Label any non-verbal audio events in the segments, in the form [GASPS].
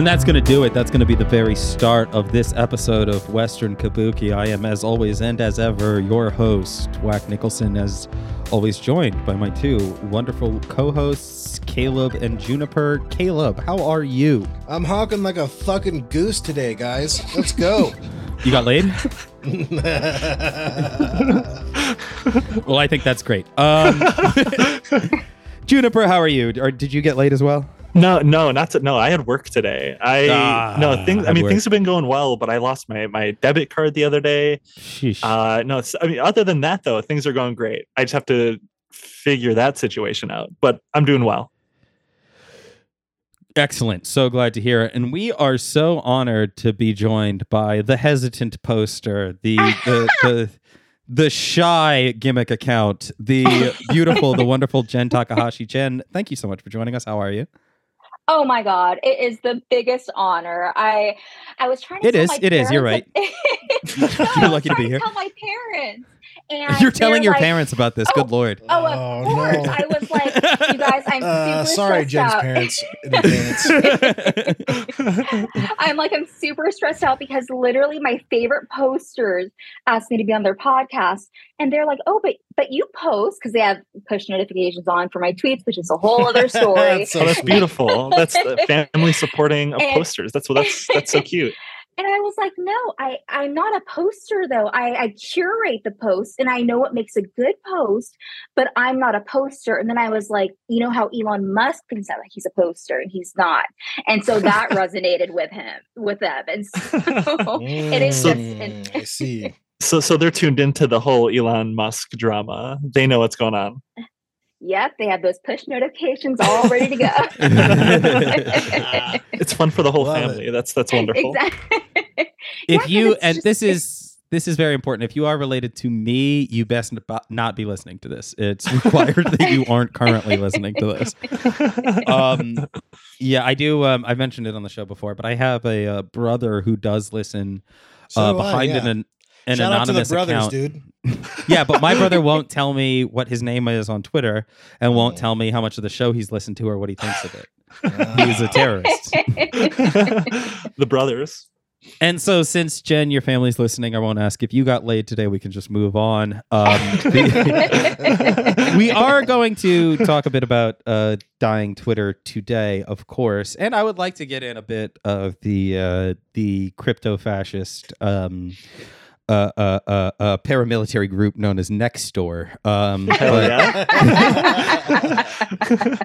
And that's going to do it. That's going to be the very start of this episode of Western Kabuki. I am, as always and as ever, your host, Wack Nicholson, as always joined by my two wonderful co hosts, Caleb and Juniper. Caleb, how are you? I'm honking like a fucking goose today, guys. Let's go. [LAUGHS] You got laid? [LAUGHS] well, I think that's great. Um, [LAUGHS] Juniper, how are you? Or did you get laid as well? No, no, not to, no. I had work today. I Ah, no things. I mean, work. things have been going well, but I lost my my debit card the other day. Sheesh. Uh, no, I mean, other than that though, things are going great. I just have to figure that situation out, but I'm doing well. Excellent. So glad to hear it. And we are so honored to be joined by the hesitant poster, the the [LAUGHS] the, the shy gimmick account, the beautiful, the [LAUGHS] wonderful Jenn Takahashi. Jenn, thank you so much for joining us. How are you? Oh my god, it is the biggest honor. I I was trying to It is, it is, you're right. [LAUGHS] [LAUGHS] You're lucky to be here. Tell my parents. And You're telling your like, parents about this. Good lord. Oh, of Oh, course. no. I was like, you guys, I'm [LAUGHS] Uh, super sorry, stressed Jenn's out. parents in advance. [LAUGHS] I'm like, I'm super stressed out because literally my favorite posters asked me to be on their podcast. And they're like, oh, but but you post because they have push notifications on for my tweets, which is a whole other [LAUGHS] story. That's so oh, that's beautiful. That's the family supporting of And- posters. That's what that's that's so cute. And I was like, no, I, I'm not a poster though. I, I curate the post and I know what makes a good post, but I'm not a poster. And then I was like, you know how Elon Musk thinks that like he's a poster and he's not. And so that [LAUGHS] resonated with him, with them. And [LAUGHS] so it is just Mm, I see. [LAUGHS] So so they're tuned into the whole Elon Musk drama. They know what's going on. Yep, they have those push notifications all ready to go. [LAUGHS] [LAUGHS] It's fun for the whole Love it. family. That's that's wonderful. exactly. [LAUGHS] if Yeah, 'cause you and just- this is this is very important. If you are related to me, you best not be listening to this. It's required that you aren't currently listening to this. um yeah i do um i mentioned it on the show before but i have a uh, brother who does listen So uh do I, behind yeah. an an Shout out to the anonymous brothers, account dude. [LAUGHS] yeah but my brother [LAUGHS] won't tell me what his name is on twitter and won't Oh. tell me how much of the show he's listened to or what he thinks of it [LAUGHS] he's a terrorist the brothers. and so since jen your family's listening i won't ask if you got laid today we can just move on um the- we are going to talk a bit about uh, dying Twitter today, of course, and I would like to get in a bit of the uh, the crypto fascist um, uh, uh, uh, uh, paramilitary group known as Nextdoor. Um, [LAUGHS] Hell but- yeah.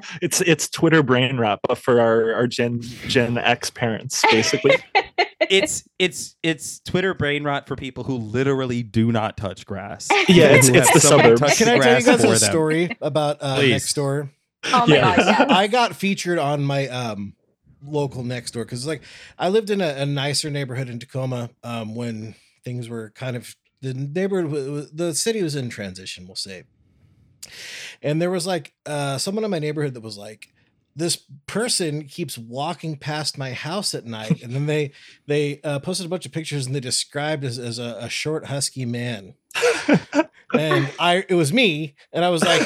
[LAUGHS] it's it's Twitter brain rot, but for our, our Gen Gen X parents, basically. [LAUGHS] it's it's it's Twitter brain rot for people who literally do not touch grass. Yeah, it's it's the someone suburbs. Can I tell you guys for a them. story about uh, Please. next door? oh my Yeah. god, yeah. I got featured on my um, local next door because like I lived in a, a nicer neighborhood in Tacoma um, when things were kind of the neighborhood the city was in transition we'll say. And there was like uh, someone in my neighborhood that was like this person keeps walking past my house at night and then they they uh, posted a bunch of pictures and they described as, as a, a short husky man. [LAUGHS] And i it was me and i was like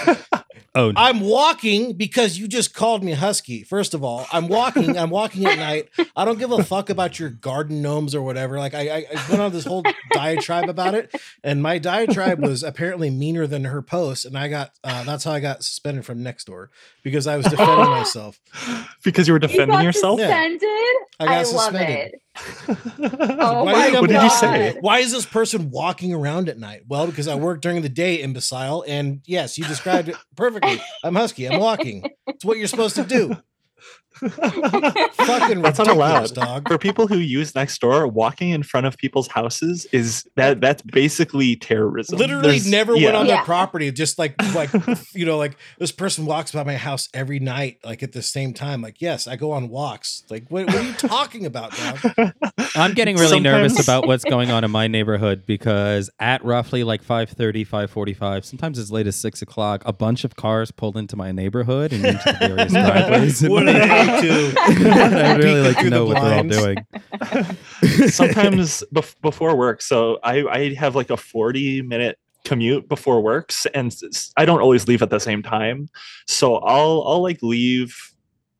Oh, I'm walking because you just called me husky. First of all, I'm walking. I'm walking at night. I don't give a fuck about your garden gnomes or whatever. Like I, I, I went on this whole diatribe about it, and my diatribe was apparently meaner than her post, and I got uh, that's how I got suspended from next door because I was defending [LAUGHS] myself. because you were You defending got yourself. Yeah. Suspended? I got love suspended. It. Oh Why my did you- what did you say? Why is this person walking around at night? Well, because I work during the day, imbecile. And yes, you described it perfectly. I'm husky. I'm walking. It's what you're supposed to do. [LAUGHS] Fucking That's not ridiculous, allowed. dog. For people who use Nextdoor, walking in front of people's houses is that that's basically terrorism. literally There's- never yeah. went on their property just like like [LAUGHS] you know like this person walks by my house every night like at the same time like yes i go on walks like what, what are you talking about dog [LAUGHS] I'm getting really nervous about what's going on in my neighborhood because at roughly like 5.30, 5.45, sometimes as late as 6 o'clock, a bunch of cars pulled into my neighborhood and into the various driveways. In What they neighborhood. do? I'd really like to know what they're all doing. [LAUGHS] sometimes bef- before work so I, I have like a 40 minute commute before works and I don't always leave at the same time so i'll i'll like leave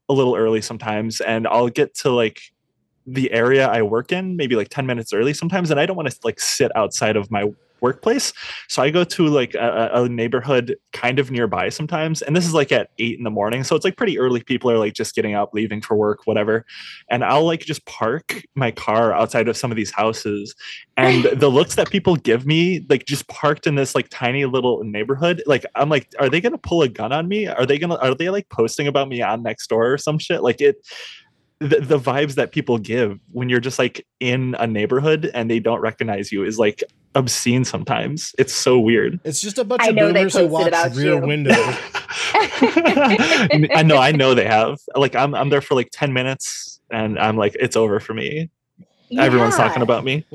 a little early sometimes, and I'll get to like the area I work in maybe like 10 minutes early sometimes, and I don't want to like sit outside of my workplace. So I go to like a, a, neighborhood kind of nearby sometimes. And this is like at eight in the morning. So it's like pretty early. People are like just getting up, leaving for work, whatever. And I'll like just park my car outside of some of these houses. And the looks that people give me, like just parked in this like tiny little neighborhood, like I'm like, are they gonna pull a gun on me? Are they gonna are they like posting about me on next door or some shit? Like it the, the vibes that people give when you're just like in a neighborhood and they don't recognize you is like obscene sometimes. It's so weird. It's just a bunch I of boomers who watch Rear you. Window. [LAUGHS] [LAUGHS] I know, I know they have. Like I'm I'm there for like 10 minutes and I'm like, it's over for me. Yeah. Everyone's talking about me.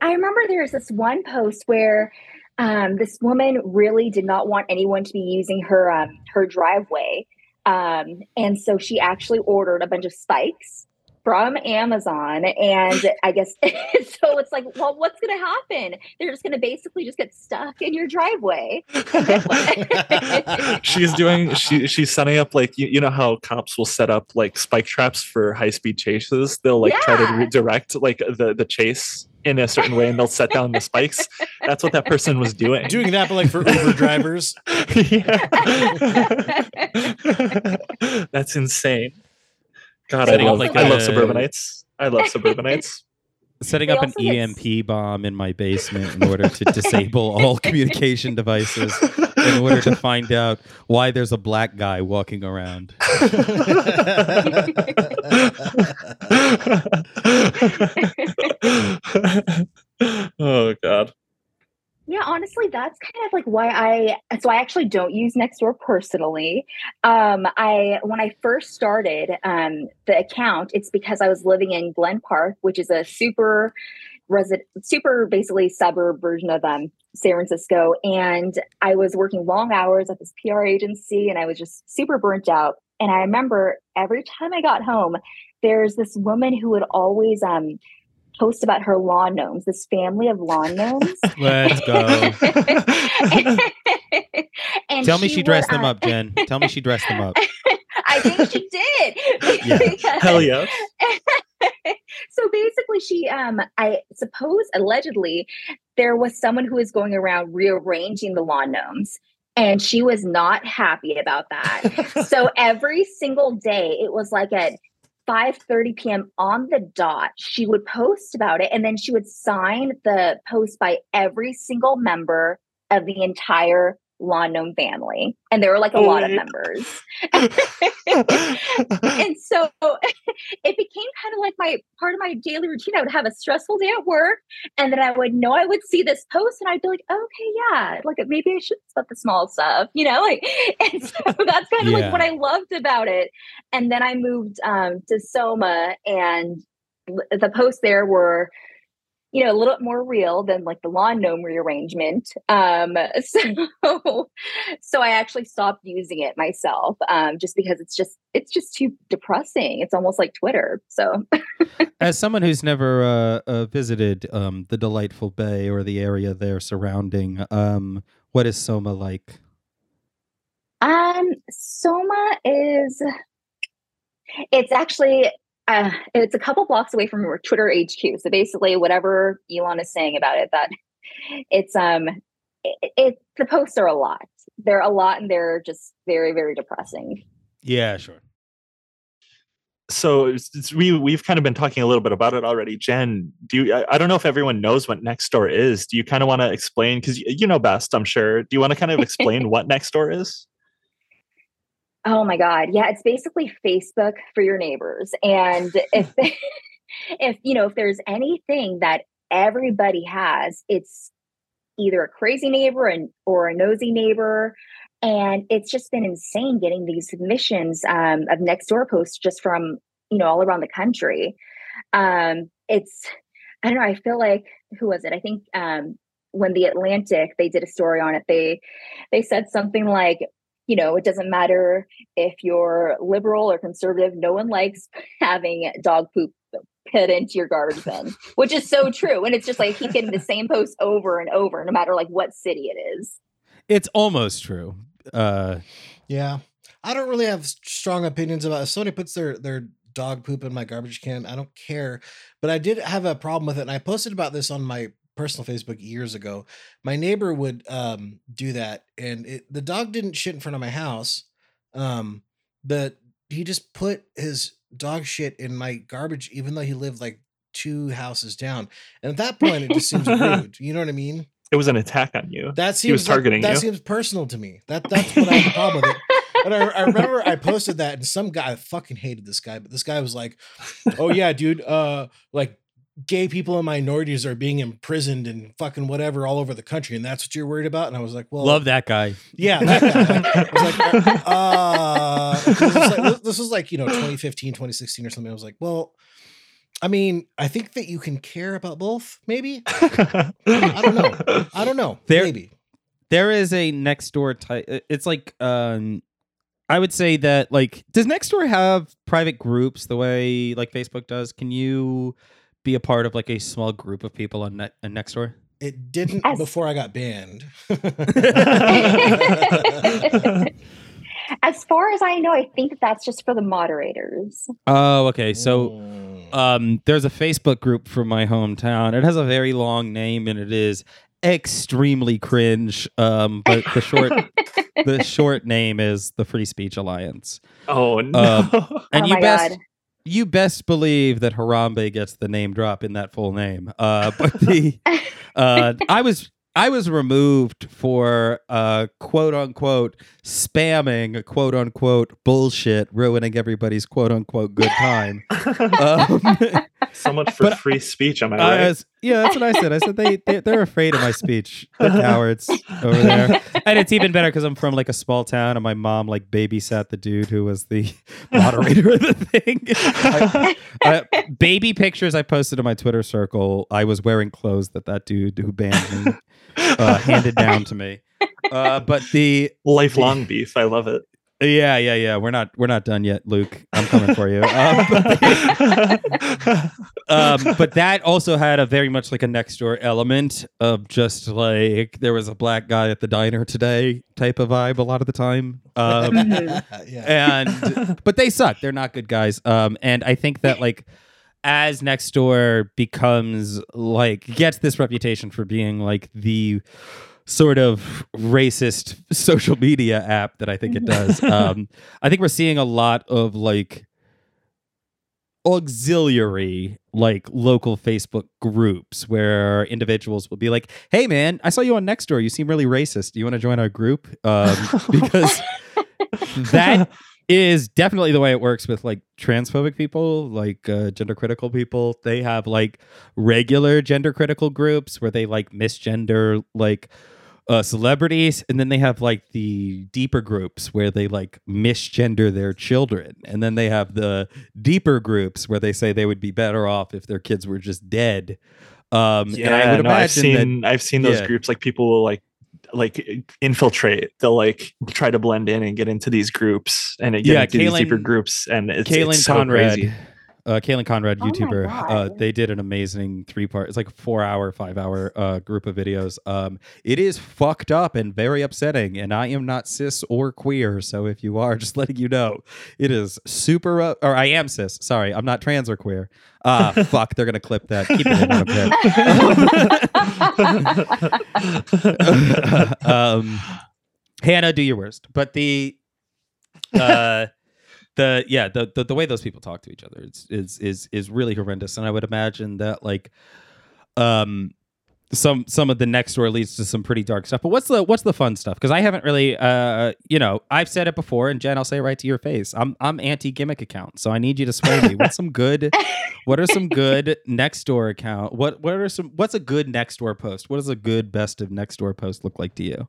I remember there was this one post where um, this woman really did not want anyone to be using her um, her driveway um, and so she actually ordered a bunch of spikes from Amazon. And I guess [LAUGHS] so it's like, well, what's going to happen? They're just going to basically just get stuck in your driveway. [LAUGHS] [LAUGHS] she's doing, she, she's setting up like, you, you, know how cops will set up like spike traps for high speed chases. They'll like yeah. try to redirect like the, the chase in a certain way and they'll set down the spikes. That's what that person was doing. Doing that, but like for Uber drivers. That's insane. God, I love, like I love suburbanites. I love [LAUGHS] suburbanites. Setting up an EMP bomb in my basement in order to disable all [LAUGHS] communication devices in order to find out why there's a black guy walking around. [LAUGHS] oh god. Yeah, honestly, that's kind of like why I so I actually don't use Nextdoor personally. Um, I when I first started um, the account, it's because I was living in Glen Park, which is a super resident, super basically suburb version of um, San Francisco, and I was working long hours at this PR agency, and I was just super burnt out. And I remember every time I got home, there's this woman who would always um post about her lawn gnomes, this family of lawn gnomes. [LAUGHS] Let's go. [LAUGHS] and Tell me she, she dressed would, them uh, up, Jenn. Tell me she dressed them up. [LAUGHS] I think she did. Yeah. Hell yeah. so basically she um I suppose allegedly there was someone who was going around rearranging the lawn gnomes and she was not happy about that. so every single day it was like at 5:30 p.m. on the dot, she would post about it and then she would sign the post by every single member of the entire lawn gnome family and there were like a lot of members. [LAUGHS] And so [LAUGHS] it became kind of like my part of my daily routine. I would have a stressful day at work and then i would know i would see this post and i'd be like okay yeah like maybe i should spot the small stuff you know like [LAUGHS] and so that's kind of yeah. like what i loved about it. And then i moved um, to soma and the posts there were you know, a little bit more real than like the lawn gnome rearrangement. Um, [LAUGHS] so, so I actually stopped using it myself, um, just because it's just it's just too depressing. It's almost like Twitter. So, [LAUGHS] as someone who's never uh, uh, visited um, the delightful bay or the area there surrounding, um, what is Soma like? Um, Soma is it's actually uh, it's a couple blocks away from Twitter HQ. So basically, whatever Elon is saying about it, that it's um, it, it the posts are a lot. They're a lot, and they're just very, very depressing. Yeah, sure. So it's, it's, we we've kind of been talking a little bit about it already. Jen, do you? I, I don't know if everyone knows what Nextdoor is. Do you kind of want to explain? Because you know best, I'm sure. Do you want to kind of [LAUGHS] explain what Nextdoor is? Oh my God. Yeah, it's basically Facebook for your neighbors. And if [LAUGHS] [LAUGHS] if you know, if there's anything that everybody has, it's either a crazy neighbor and or a nosy neighbor. And it's just been insane getting these submissions um, of next door posts just from you know all around the country. Um, it's I don't know. I feel like who was it? I think um, when the Atlantic they did a story on it, they they said something like you know, it doesn't matter if you're liberal or conservative, no one likes having dog poop put into your garbage bin, [LAUGHS] which is so true. And it's just like he's getting the same post over and over, no matter like what city it is. It's almost true. Uh, yeah. I don't really have strong opinions about if somebody puts their their dog poop in my garbage can. I don't care, but I did have a problem with it, and I posted about this on my personal Facebook years ago. My neighbor would um, do that, and it, the dog didn't shit in front of my house, um, but he just put his dog shit in my garbage, even though he lived like two houses down. And at that point, it just seems [LAUGHS] rude. You know what I mean? It was an attack on you. That seems He was like- targeting that you. seems personal to me. That that's what I have the problem with it. And I, I remember I posted that, and some guy I fucking hated this guy, but this guy was like, "Oh yeah, dude, uh, like gay people and minorities are being imprisoned and fucking whatever all over the country, and that's what you're worried about." And I was like, "Well, Love that guy. yeah." That guy. I was like, uh, this, was like, this was like you know 2015, 2016 or something. I was like, "Well." I mean, I think that you can care about both, maybe. [LAUGHS] I don't know. I don't know. There- maybe. There is a next door type. It's like um, I would say that like does Nextdoor have private groups the way like Facebook does? Can you be a part of like a small group of people on, ne- on Nextdoor? It didn't As- before I got banned. [LAUGHS] [LAUGHS] as far as I know, I think that that's just for the moderators. Oh, okay. So Mm. um, there's a Facebook group from my hometown. It has a very long name and it is extremely cringe. Um, but the short [LAUGHS] the short name is the Free Speech Alliance. oh no. And oh you my best god. You best believe that Harambe gets the name drop in that full name. Uh, but the [LAUGHS] uh, I was I was removed for uh, quote unquote spamming quote unquote bullshit, ruining everybody's quote unquote good time. [LAUGHS] Um, so much for but- free speech, am I I right? was- yeah, that's what I said. I said they, they they're afraid of my speech. The [LAUGHS] cowards over there. And it's even better because I'm from like a small town, and my mom like babysat the dude who was the [LAUGHS] moderator of the thing. I- I- baby pictures I posted in my Twitter circle. I was wearing clothes that that dude who banned me uh, handed down to me. Uh, but the Lifelong beef. I love it. Yeah yeah yeah we're not we're not done yet, Luke. I'm coming for you. But [LAUGHS] um, but that also had a very much like a next door element of just like there was a black guy at the diner today type of vibe a lot of the time. Um, [LAUGHS] yeah. and but they suck. They're not good guys. Um, and I think that like as next door becomes like gets this reputation for being like the sort of racist social media app that I think it does. [LAUGHS] um, I think we're seeing a lot of like auxiliary like local Facebook groups where individuals will be like, "Hey man, I saw you on Nextdoor. You seem really racist. Do you want to join our group?" Um, [LAUGHS] because that is definitely the way it works with like transphobic people, like uh, gender critical people. They have like regular gender critical groups where they like misgender like uh, celebrities, and then they have like the deeper groups where they like misgender their children, and then they have the deeper groups where they say they would be better off if their kids were just dead. Um, and I yeah, would no, I've imagine that seen I've seen those yeah. groups like people will like like infiltrate. They'll like try to blend in and get into these groups and get Yeah, into these deeper groups. And it's, Caelan it's so Conrad, crazy. Uh, Caelan Conrad, Oh YouTuber. Uh, they did an amazing three part. It's like four hour, five hour uh, group of videos. Um, it is fucked up and very upsetting. And I am not cis or queer, so if you are, [LAUGHS] just letting you know, it is super. Uh, or I am cis. Sorry, I'm not trans or queer. Ah, [LAUGHS] fuck. They're gonna clip that. Keep it in. [LAUGHS] Um, Hannah, do your worst. But the uh the yeah, the, the the way those people talk to each other is is is is really horrendous. And I would imagine that like um some some of the next door leads to some pretty dark stuff. But what's the what's the fun stuff? Because I haven't really uh you know, I've said it before and Jenn, I'll say it right to your face. I'm I'm anti gimmick account, so I need you to sway me. What's some good [LAUGHS] what are some good next door account? What what are some what's a good next door post? What does a good best of next door post look like to you?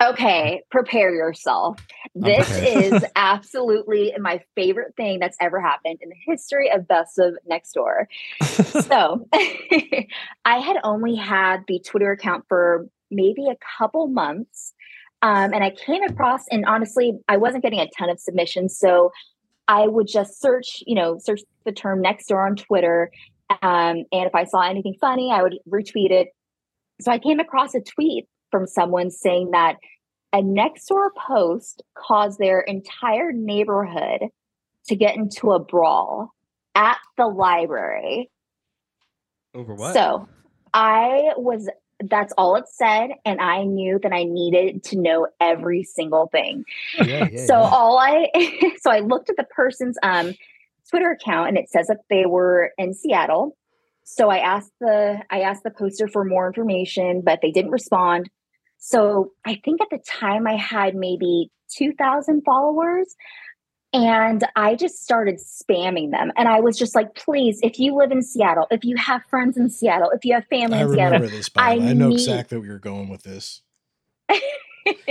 Okay, prepare yourself. This [LAUGHS] is absolutely my favorite thing that's ever happened in the history of Best of Next Door. [LAUGHS] so [LAUGHS] I had only had the Twitter account for maybe a couple months. Um, and I came across, and honestly, I wasn't getting a ton of submissions. So I would just search, you know, search the term next door on Twitter. Um, and if I saw anything funny, I would retweet it. So I came across a tweet from someone saying that a next door post caused their entire neighborhood to get into a brawl at the library. Over what? So I was that's all it said and i knew that i needed to know every single thing Yeah, yeah, [LAUGHS] so yeah. all i [LAUGHS] so i looked at the person's um twitter account and it says that they were in seattle so i asked the i asked the poster for more information but they didn't respond so i think at the time i had maybe 2000 followers and I just started spamming them. And I was just like, please, if you live in Seattle, if you have friends in Seattle, if you have family I in Seattle, this. Way. I, know need- exactly where you're going with this. [LAUGHS]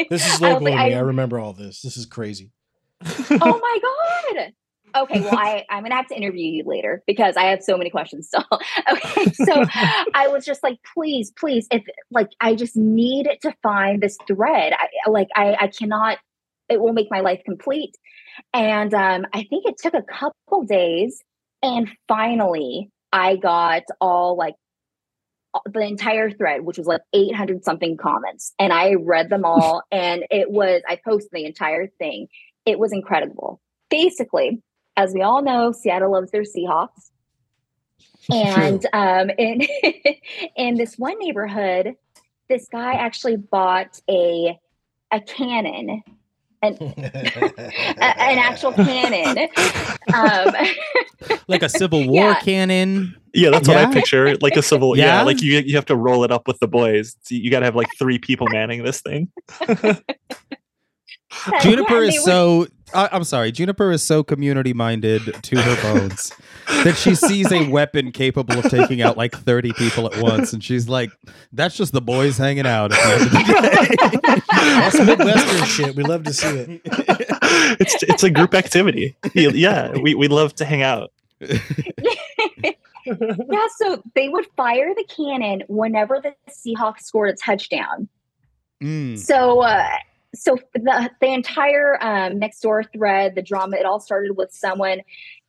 This is I local to me. I- I remember all this. This is crazy. oh [LAUGHS] my god okay well i i'm gonna have to interview you later because i have so many questions still [LAUGHS] okay so i was just like please please if like i just need to find this thread i like i i cannot it will make my life complete and um i think it took a couple days and finally i got all like the entire thread, which was like 800 something comments, and I read them all. [LAUGHS] and it was, I posted the entire thing. It was incredible. Basically, as we all know, Seattle loves their Seahawks. And um, [LAUGHS] in in this one neighborhood, this guy actually bought a a cannon, an, [LAUGHS] a- an actual cannon. Um, [LAUGHS] like a Civil War Yeah. cannon. Yeah, that's what I picture. Like a civil. Yeah, Yeah? like you you have to roll it up with the boys. So you got to have like three people manning this thing. Juniper and is so. I, I'm sorry. Juniper is so community minded to her [LAUGHS] bones that she sees a weapon capable of taking out like 30 people at once, and she's like, "That's just the boys hanging out." At the end of the [LAUGHS] That's Midwestern shit. We love to see it. [LAUGHS] it's it's a group activity. Yeah, Yeah, we we love to hang out. yeah, so they would fire the cannon whenever the Seahawks scored a touchdown. Mm. So, uh, so the the entire um, next door thread, the drama, it all started with someone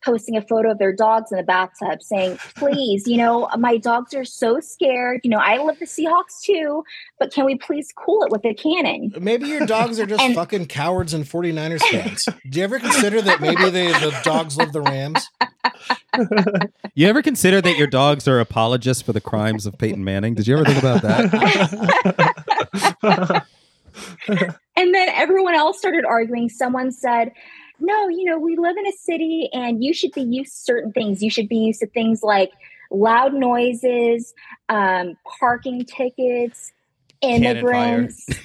posting a photo of their dogs in the bathtub, saying, "Please, you know, my dogs are so scared. You know, I love the Seahawks too, but can we please cool it with a cannon?" Maybe your dogs are just [LAUGHS] And- fucking cowards and 49ers fans. Do you ever consider that maybe they, the dogs love the Rams? You ever consider that your dogs are apologists for the crimes of Peyton Manning? Did you ever think about that? [LAUGHS] And then everyone else started arguing. Someone said, No, you know, we live in a city and you should be used to certain things. You should be used to things like loud noises, um, parking tickets, immigrants. [LAUGHS]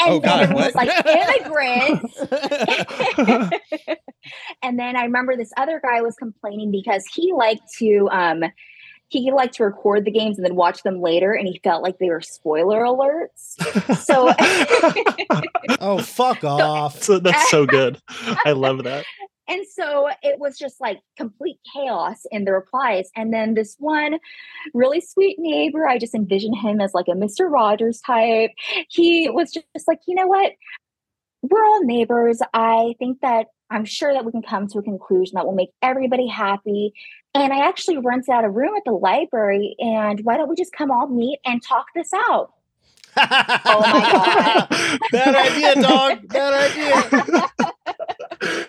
And Oh, then God, everyone was like, immigrants. [LAUGHS] [LAUGHS] and then I remember this other guy was complaining because he liked to um he liked to record the games and then watch them later and he felt like they were spoiler alerts. So [LAUGHS] [LAUGHS] Oh, fuck off. So that's so good. I love that. [LAUGHS] And so it was just like complete chaos in the replies. And then this one really sweet neighbor, I just envisioned him as like a Mr. Rogers type. He was just, like, you know what? We're all neighbors. I think that I'm sure that we can come to a conclusion that will make everybody happy. And I actually rented out a room at the library. And why don't we just come all meet and talk this out? [LAUGHS] oh my God. [LAUGHS] Bad idea, dog. Bad idea. [LAUGHS]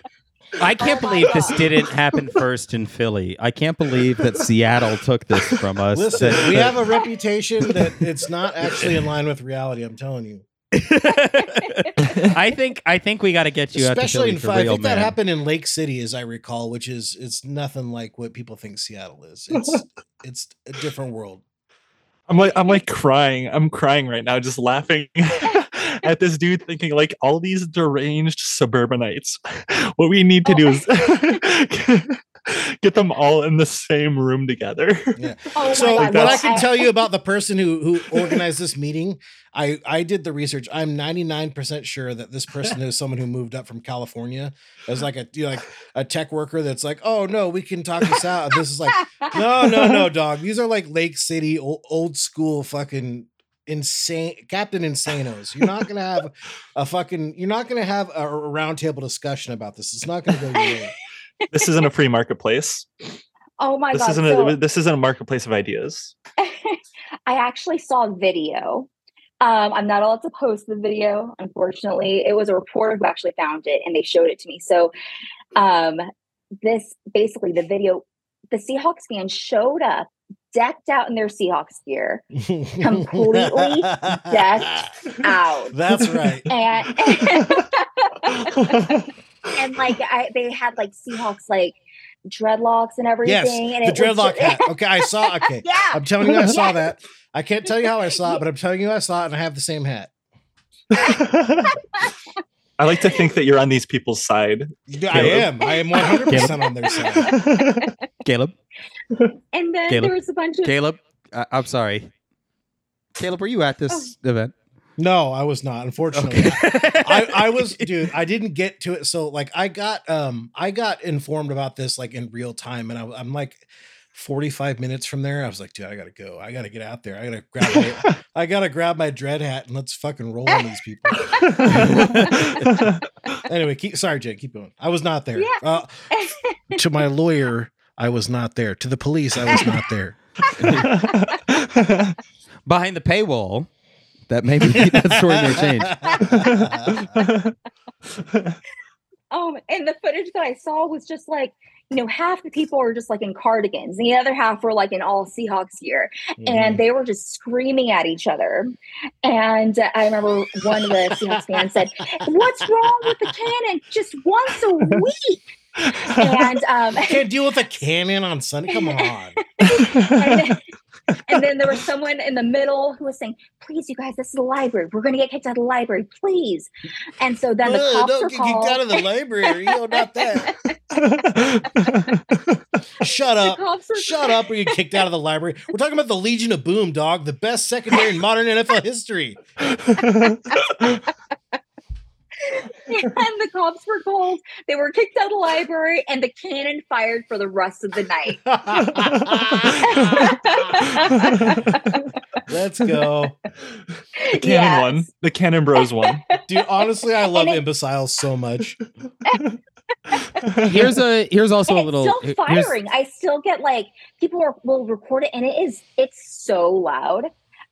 I can't Oh my believe this didn't happen first in Philly. I can't believe that Seattle took this from us. Listen, That- we have a reputation that it's not actually in line with reality. I'm telling you. I think I think we got to get you out to Especially Philly in for five. I real, think that happened in Lake City, as I recall, which is it's nothing like what people think Seattle is. It's [LAUGHS] it's a different world. I'm like I'm like crying. I'm crying right now, just laughing [LAUGHS] at this dude thinking like all these deranged suburbanites. [LAUGHS] What we need to oh do is [LAUGHS] get them all in the same room together. [LAUGHS] Oh so God. what I can tell you about the person who who organized this meeting, I I did the research. I'm 99% sure that this person is someone who moved up from California as like a you know, like a tech worker that's like, "Oh no, we can talk this out." This is like, "No, no, no, dog. These are like Lake City old, old school fucking insane Captain Insanos. You're not going to have a fucking you're not going to have a, a roundtable discussion about this. It's not going to go your way. [LAUGHS] this isn't a free marketplace. [LAUGHS] Oh my This God. isn't So- a this isn't a marketplace of ideas. [LAUGHS] I actually saw a video Um, I'm not allowed to post the video, unfortunately. It was a reporter who actually found it and they showed it to me. So, um, this basically the video, the Seahawks fan showed up decked out in their Seahawks gear, completely [LAUGHS] decked out. That's right. and and like I, they had like Seahawks like dreadlocks and everything. Yes, and the it dreadlock ju- hat. [LAUGHS] Okay, I saw. Okay, [LAUGHS] yeah, I'm telling you, I saw Yes. [LAUGHS] that. I can't tell you how I saw it, but I'm telling you, I saw it, and I have the same hat. I like to think that you're on these people's side. Yeah, I am. I am 100 percent on their side. Caleb, and then Caleb. there was a bunch of Caleb, I- I'm sorry. Caleb, were you at this oh. event? No, I was not. Unfortunately, I, I was, dude. I didn't get to it. So, like, I got, um, I got informed about this like in real time, and I, I'm like. 45 minutes from there, I was like, dude, I gotta go. I gotta get out there. I gotta grab my, [LAUGHS] I gotta grab my dread hat and let's fucking roll on these people. [LAUGHS] anyway, keep sorry, Jake, keep going. I was not there. Yeah. Uh, to my lawyer, I was not there. To the police, I was not there. [LAUGHS] Behind the paywall, that maybe [LAUGHS] that story may change. [LAUGHS] um and the footage that I saw was just like you know half the people are just like in cardigans and the other half were like in all Seahawks gear Mm-hmm. and they were just screaming at each other and uh, I remember one of the Seahawks fans said what's wrong with the cannon just once a week [LAUGHS] and um can't deal with a cannon on Sunday. Come on. and, and then there was someone in the middle who was saying, "Please, you guys, this is the library. We're going to get kicked out of the library, please." And so then the Ugh, cops don't were get called. kicked out of the library. Oh, not that. [LAUGHS] Shut up. Shut up or you get kicked out of the library. We're talking about the Legion of Boom, dog, the best secondary in modern NFL history. [LAUGHS] [LAUGHS] and the cops were called. They were kicked out of the library, and the cannon fired for the rest of the night. [LAUGHS] Let's go. The Cannon Yes. one. The Cannon Bros one. Dude, honestly, I love it- imbeciles so much. [LAUGHS] Here's a here's also and a it's little still firing. I still get like people are, will record it, and it is it's so loud.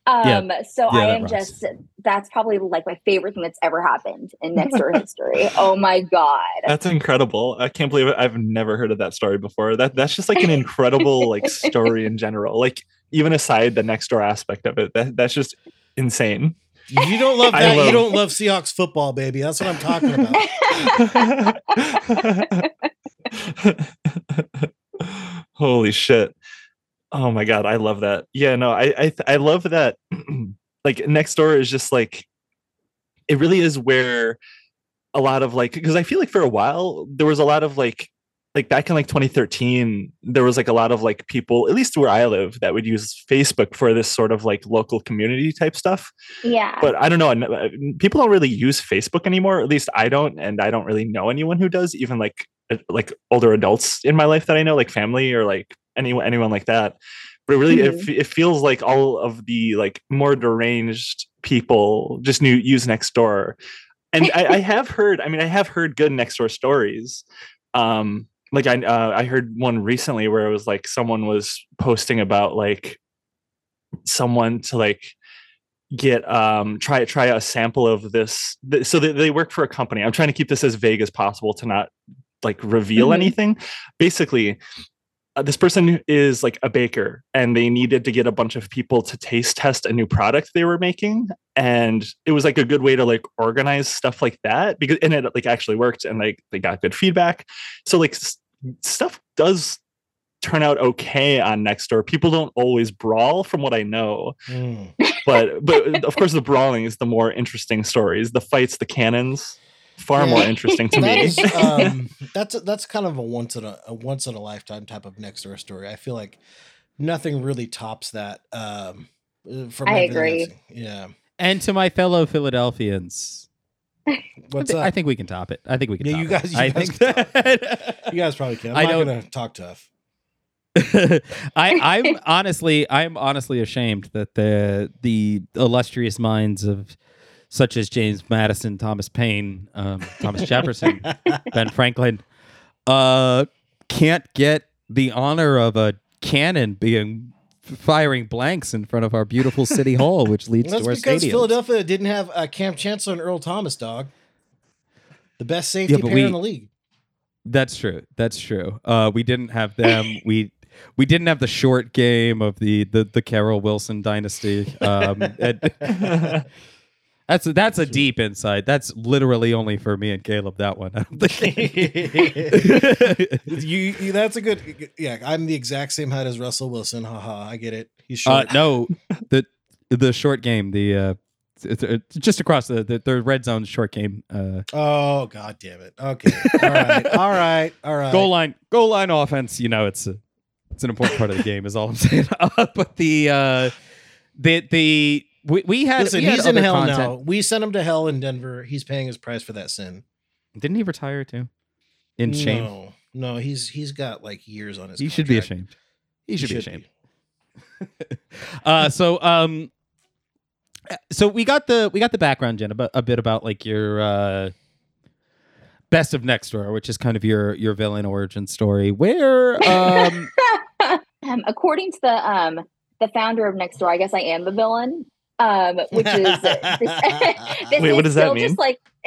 Um, so Yeah, I am rocks. just that's probably like my favorite thing that's ever happened in [LAUGHS] next door history. Oh my god! That's incredible. I can't believe it. I've never heard of that story before. That that's just like an incredible like story in general. Like even aside the next door aspect of it, that that's just insane. You don't love I that. You don't love Seahawks football, baby. That's what I'm talking about. [LAUGHS] [LAUGHS] Holy shit. Oh my god, I love that. Yeah, no, I I I love that [CLEARS THROAT] like next door is just like it really is where a lot of like because I feel like for a while there was a lot of like like back in like 2013 there was like a lot of like people at least where I live that would use Facebook for this sort of like local community type stuff yeah, but I don't know. uh, People don't really use Facebook anymore. At least I don't, and I don't really know anyone who does. Even like uh, like older adults in my life that I know, like family or like anyone anyone like that. But really, it, Mhm. f- it feels like all of the like more deranged people just new use next door And I, I have [LAUGHS] heard. I mean, I have heard good next door stories. Um, like I uh, I heard one recently where it was like someone was posting about like someone to like get um try try a sample of this so they, they work for a company i'm trying to keep this as vague as possible to not like reveal Mhm. anything basically uh, this person is like a baker and they needed to get a bunch of people to taste test a new product they were making and it was like a good way to like organize stuff like that because and it like actually worked and like they got good feedback so like s- stuff does turn out okay on Nextdoor. People don't always brawl, from what I know Mm. but but of course the brawling is the more interesting stories the fights the cannons far more interesting to [LAUGHS] me is, um, [LAUGHS] that's that's kind of a once in a, a once in a lifetime type of next door story. I feel like nothing really tops that. Um, uh, from I agree. I've. Yeah. and to my fellow Philadelphians. What's I, up? I think we can top it. I think we can. Yeah, top you it. guys- you I guys think that- [LAUGHS] you guys probably can. I'm I not don't- gonna talk tough. I, I'm honestly, I'm honestly ashamed that the the illustrious minds of such as James Madison, Thomas Paine, um, Thomas Jefferson, [LAUGHS] Ben Franklin, uh, can't get the honor of a cannon being firing blanks in front of our beautiful city hall, which [LAUGHS] leads That's to our stadium. That's because. Philadelphia didn't have uh, Kam Chancellor and Earl Thomas, dog. The best safety Yeah, pair we- in the league. That's true. That's true. Uh, we didn't have them. [LAUGHS] we we didn't have the short game of the the, the Carroll Wilson dynasty. Um, and- that's that's a deep insight. That's literally only for me and Caleb. That one. I don't think. [LAUGHS] [LAUGHS] you, you- that's a good. Yeah, I'm the exact same height as Russell Wilson. Haha, I get it. He's uh, short. no, [LAUGHS] the the short game. The uh, just across the, the the red zone short game. Uh, Oh god damn it. Okay. All right. All right. All right. goal line goal line offense. You know, it's a, it's an important part of the game. Is all I'm saying. Uh, but the uh, the the we, we had Listen, we had he's in hell content. now. We sent him to hell in Denver. He's paying his price for that sin. Didn't he retire too? In shame. No, no, he's he's got like years on his. He should be ashamed. He should, be should [LAUGHS] ashamed. uh, so um, so we got the we got the background, Jenn, about, a bit about like your uh, best of next door, which is kind of your your villain origin story. Where um, [LAUGHS] um, according to the um the founder of Nextdoor, I guess I am the villain. Um, which is this, [LAUGHS] [LAUGHS] this Wait, what is does that still mean? Just like, [LAUGHS]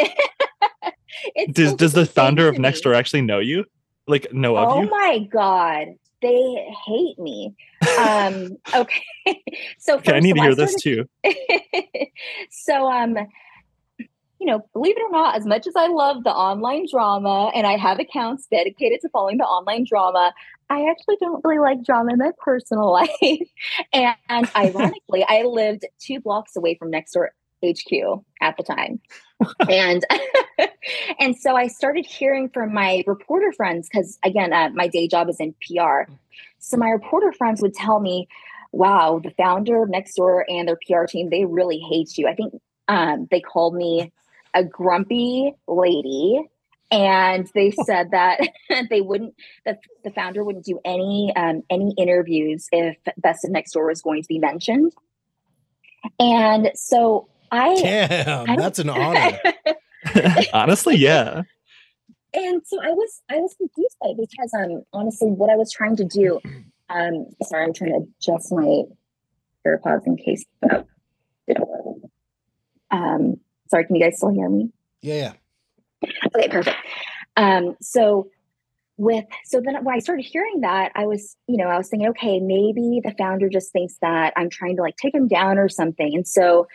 it's does does the founder of to me. Nextdoor actually know you? Like know of Oh you? my god, they hate me. Um, okay, so Okay, I need of to hear this too. so um you know believe it or not as much as i love the online drama and i have accounts dedicated to following the online drama i actually don't really like drama in my personal [LAUGHS] life and, and [LAUGHS] ironically i lived two blocks away from next door hq at the time and [LAUGHS] and so i started hearing from my reporter friends because again uh, my day job is in pr so my reporter friends would tell me wow, the founder of Nextdoor and their PR team, they really hate you. I think um, they called me a grumpy lady. And they [LAUGHS] said that [LAUGHS] they wouldn't, the, the founder wouldn't do any um, any interviews if Best of next door was going to be mentioned. And so I, Damn, I don't- that's an [LAUGHS] honor. Honestly, yeah. and so I was I was confused by it because um honestly what I was trying to do [CLEARS THROAT] um sorry I'm trying to adjust my AirPods in case that. Um sorry, can you guys still hear me? Yeah, yeah. Okay, perfect. Um, so with so then when I started hearing that, I was, you know, I was thinking, okay, maybe the founder just thinks that I'm trying to like take him down or something. And so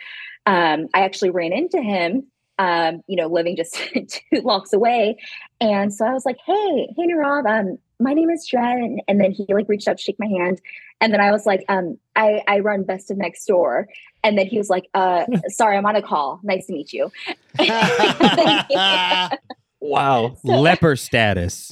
um I actually ran into him, um, you know, living just [LAUGHS] two blocks away. And so I was like, hey, hey Rob, um, my name is Jenn. And then he like reached out to shake my hand. And then I was like, um, I, I run Best of Next Door. And then he was like, uh, [LAUGHS] sorry, I'm on a call. Nice to meet you. [LAUGHS] Wow. [LAUGHS] So- leper status?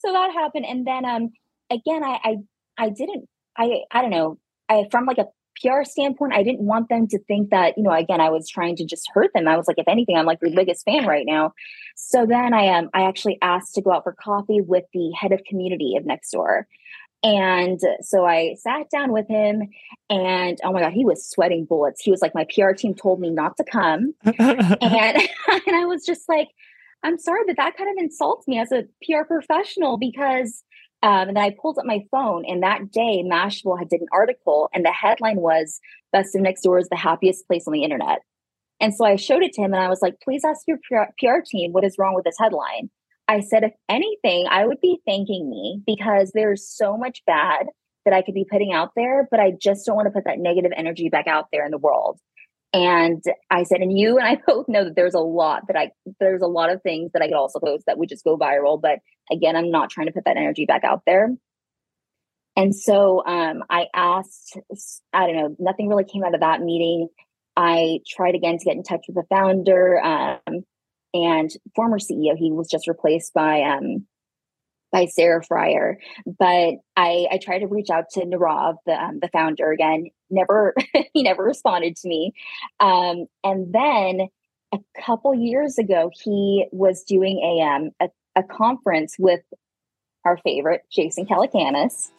so that happened and then um again I, I i didn't i i don't know i from like a pr standpoint i didn't want them to think that you know again i was trying to just hurt them i was like if anything i'm like your biggest fan right now so then i um i actually asked to go out for coffee with the head of community of nextdoor and so i sat down with him and oh my god he was sweating bullets he was like my pr team told me not to come [LAUGHS] and [LAUGHS] and I was just like, I'm sorry, but that kind of insults me as a PR professional because. Um, and then I pulled up my phone, and that day, Mashable had did an article, and the headline was "Best of Next Door is the happiest place on the internet." And so I showed it to him, and I was like, "Please ask your PR, PR team what is wrong with this headline." I said, "If anything, I would be thanking me because there's so much bad that I could be putting out there, but I just don't want to put that negative energy back out there in the world." And I said, and you and I [LAUGHS] both know that there's a lot that I, there's a lot of things that I could also post that would just go viral. But again, I'm not trying to put that energy back out there. And so um, I asked, I don't know, nothing really came out of that meeting. I tried again to get in touch with the founder um, and former CEO. He was just replaced by um, by Sarah Friar. But I, I tried to reach out to Nirav, the um, the founder again. Never [LAUGHS] he never responded to me. Um, and then a couple years ago, he was doing a um a, a conference with our favorite Jason Calacanis.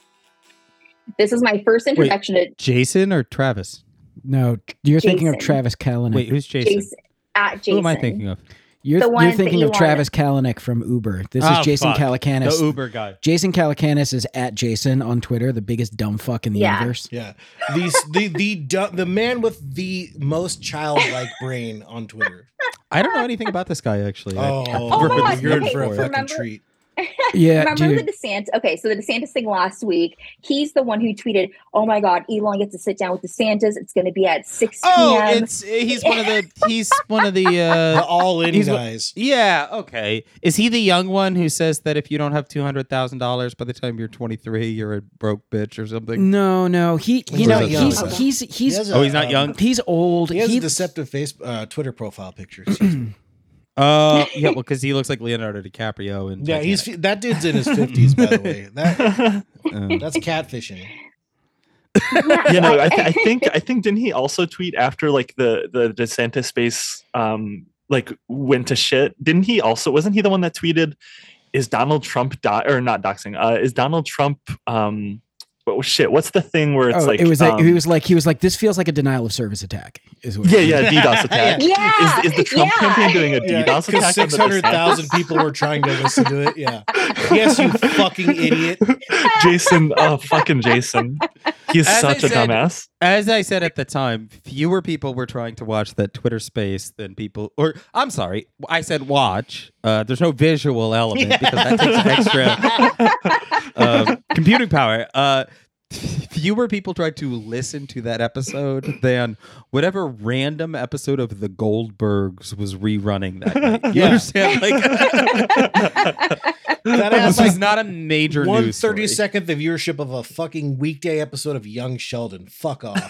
This is my first introduction to Jason or Travis? No, you're thinking of Travis Kalanick. Wait, who's Jason? Jason at Jason. Who am I thinking of? You're, The you're ones that thinking of Elon- Travis Kalanick from Uber. This Oh, is ah, Jason fuck. the Uber guy. Jason Calacanis is at Jason on Twitter, the biggest dumb fuck in the Yeah. universe. Yeah, these the the du- the man with the most childlike brain on Twitter. I don't know anything about this guy actually. I- Oh, Oh my gosh, you're in for a fucking remember- treat. Yeah, [LAUGHS] Remember dude. the DeSantis? Okay, so the DeSantis thing last week. He's the one who tweeted, "Oh my God, Elon gets to sit down with DeSantis. It's going to be at 6 p.m." Oh, it's he's one of the [LAUGHS] he's one of the [LAUGHS] The uh all in he's what- guys. yeah, okay. Is he the young one who says that if you don't have two hundred thousand dollars by the time you're twenty three, you're a broke bitch or something? No, no. He, you He's know, not young. he's he's He he's Oh, he's a, not um, young? he's old. He has He- a deceptive face uh, Twitter profile picture. [CLEARS THROAT] excuse me. Uh [LAUGHS] yeah, well because he looks like Leonardo DiCaprio and yeah, he's that dude's in his fifties. By the way, that uh, [LAUGHS] that's catfishing. You know, I, th- I think [LAUGHS] I think didn't he also tweet after like the the DeSantis space um like went to shit? Didn't he also wasn't he the one that tweeted is Donald Trump do- or not doxing? Uh, is Donald Trump um what shit? What's the thing where it's oh, like it was like um, he was like he was like this feels like a denial of service attack. Is what yeah yeah DDoS [LAUGHS] attack. yeah, Is, is the Trump yeah. campaign doing a Yeah, DDoS because attack? on six the hundred thousand DeSantis? people were trying to listen to it. Yeah. Yes, you fucking idiot. Jason, oh fucking Jason, he's As such a said- dumbass. As I said at the time, fewer people were trying to watch that Twitter space than people or I'm sorry, I said watch. Uh, there's no visual element because that takes extra uh, [LAUGHS] computing power. Uh, fewer people tried to listen to that episode than whatever random episode of The Goldbergs was rerunning that night. You [LAUGHS] Yeah. understand? Like, That this has like is not a major one news story. thirty second the viewership of a fucking weekday episode of Young Sheldon. Fuck off. [LAUGHS]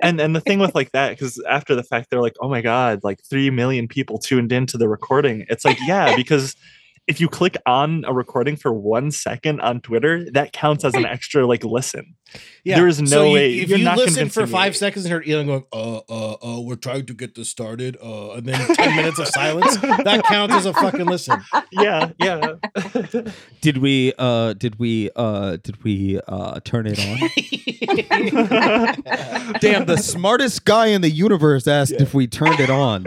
and and the thing with like that because after the fact they're like oh my god like 3 million people tuned into the recording it's like yeah because if you click on a recording for one second on twitter that counts as an extra like listen Yeah. There is no so you- way- if you're you not listen for convincing me. five seconds and heard Elon going, uh, uh, uh, we're trying to get this started, uh, and then ten [LAUGHS] minutes of silence, that counts as a fucking listen. yeah yeah [LAUGHS] Did we uh did we uh did we uh turn it on? [LAUGHS] Damn, the smartest guy in the universe asked if we turned it on.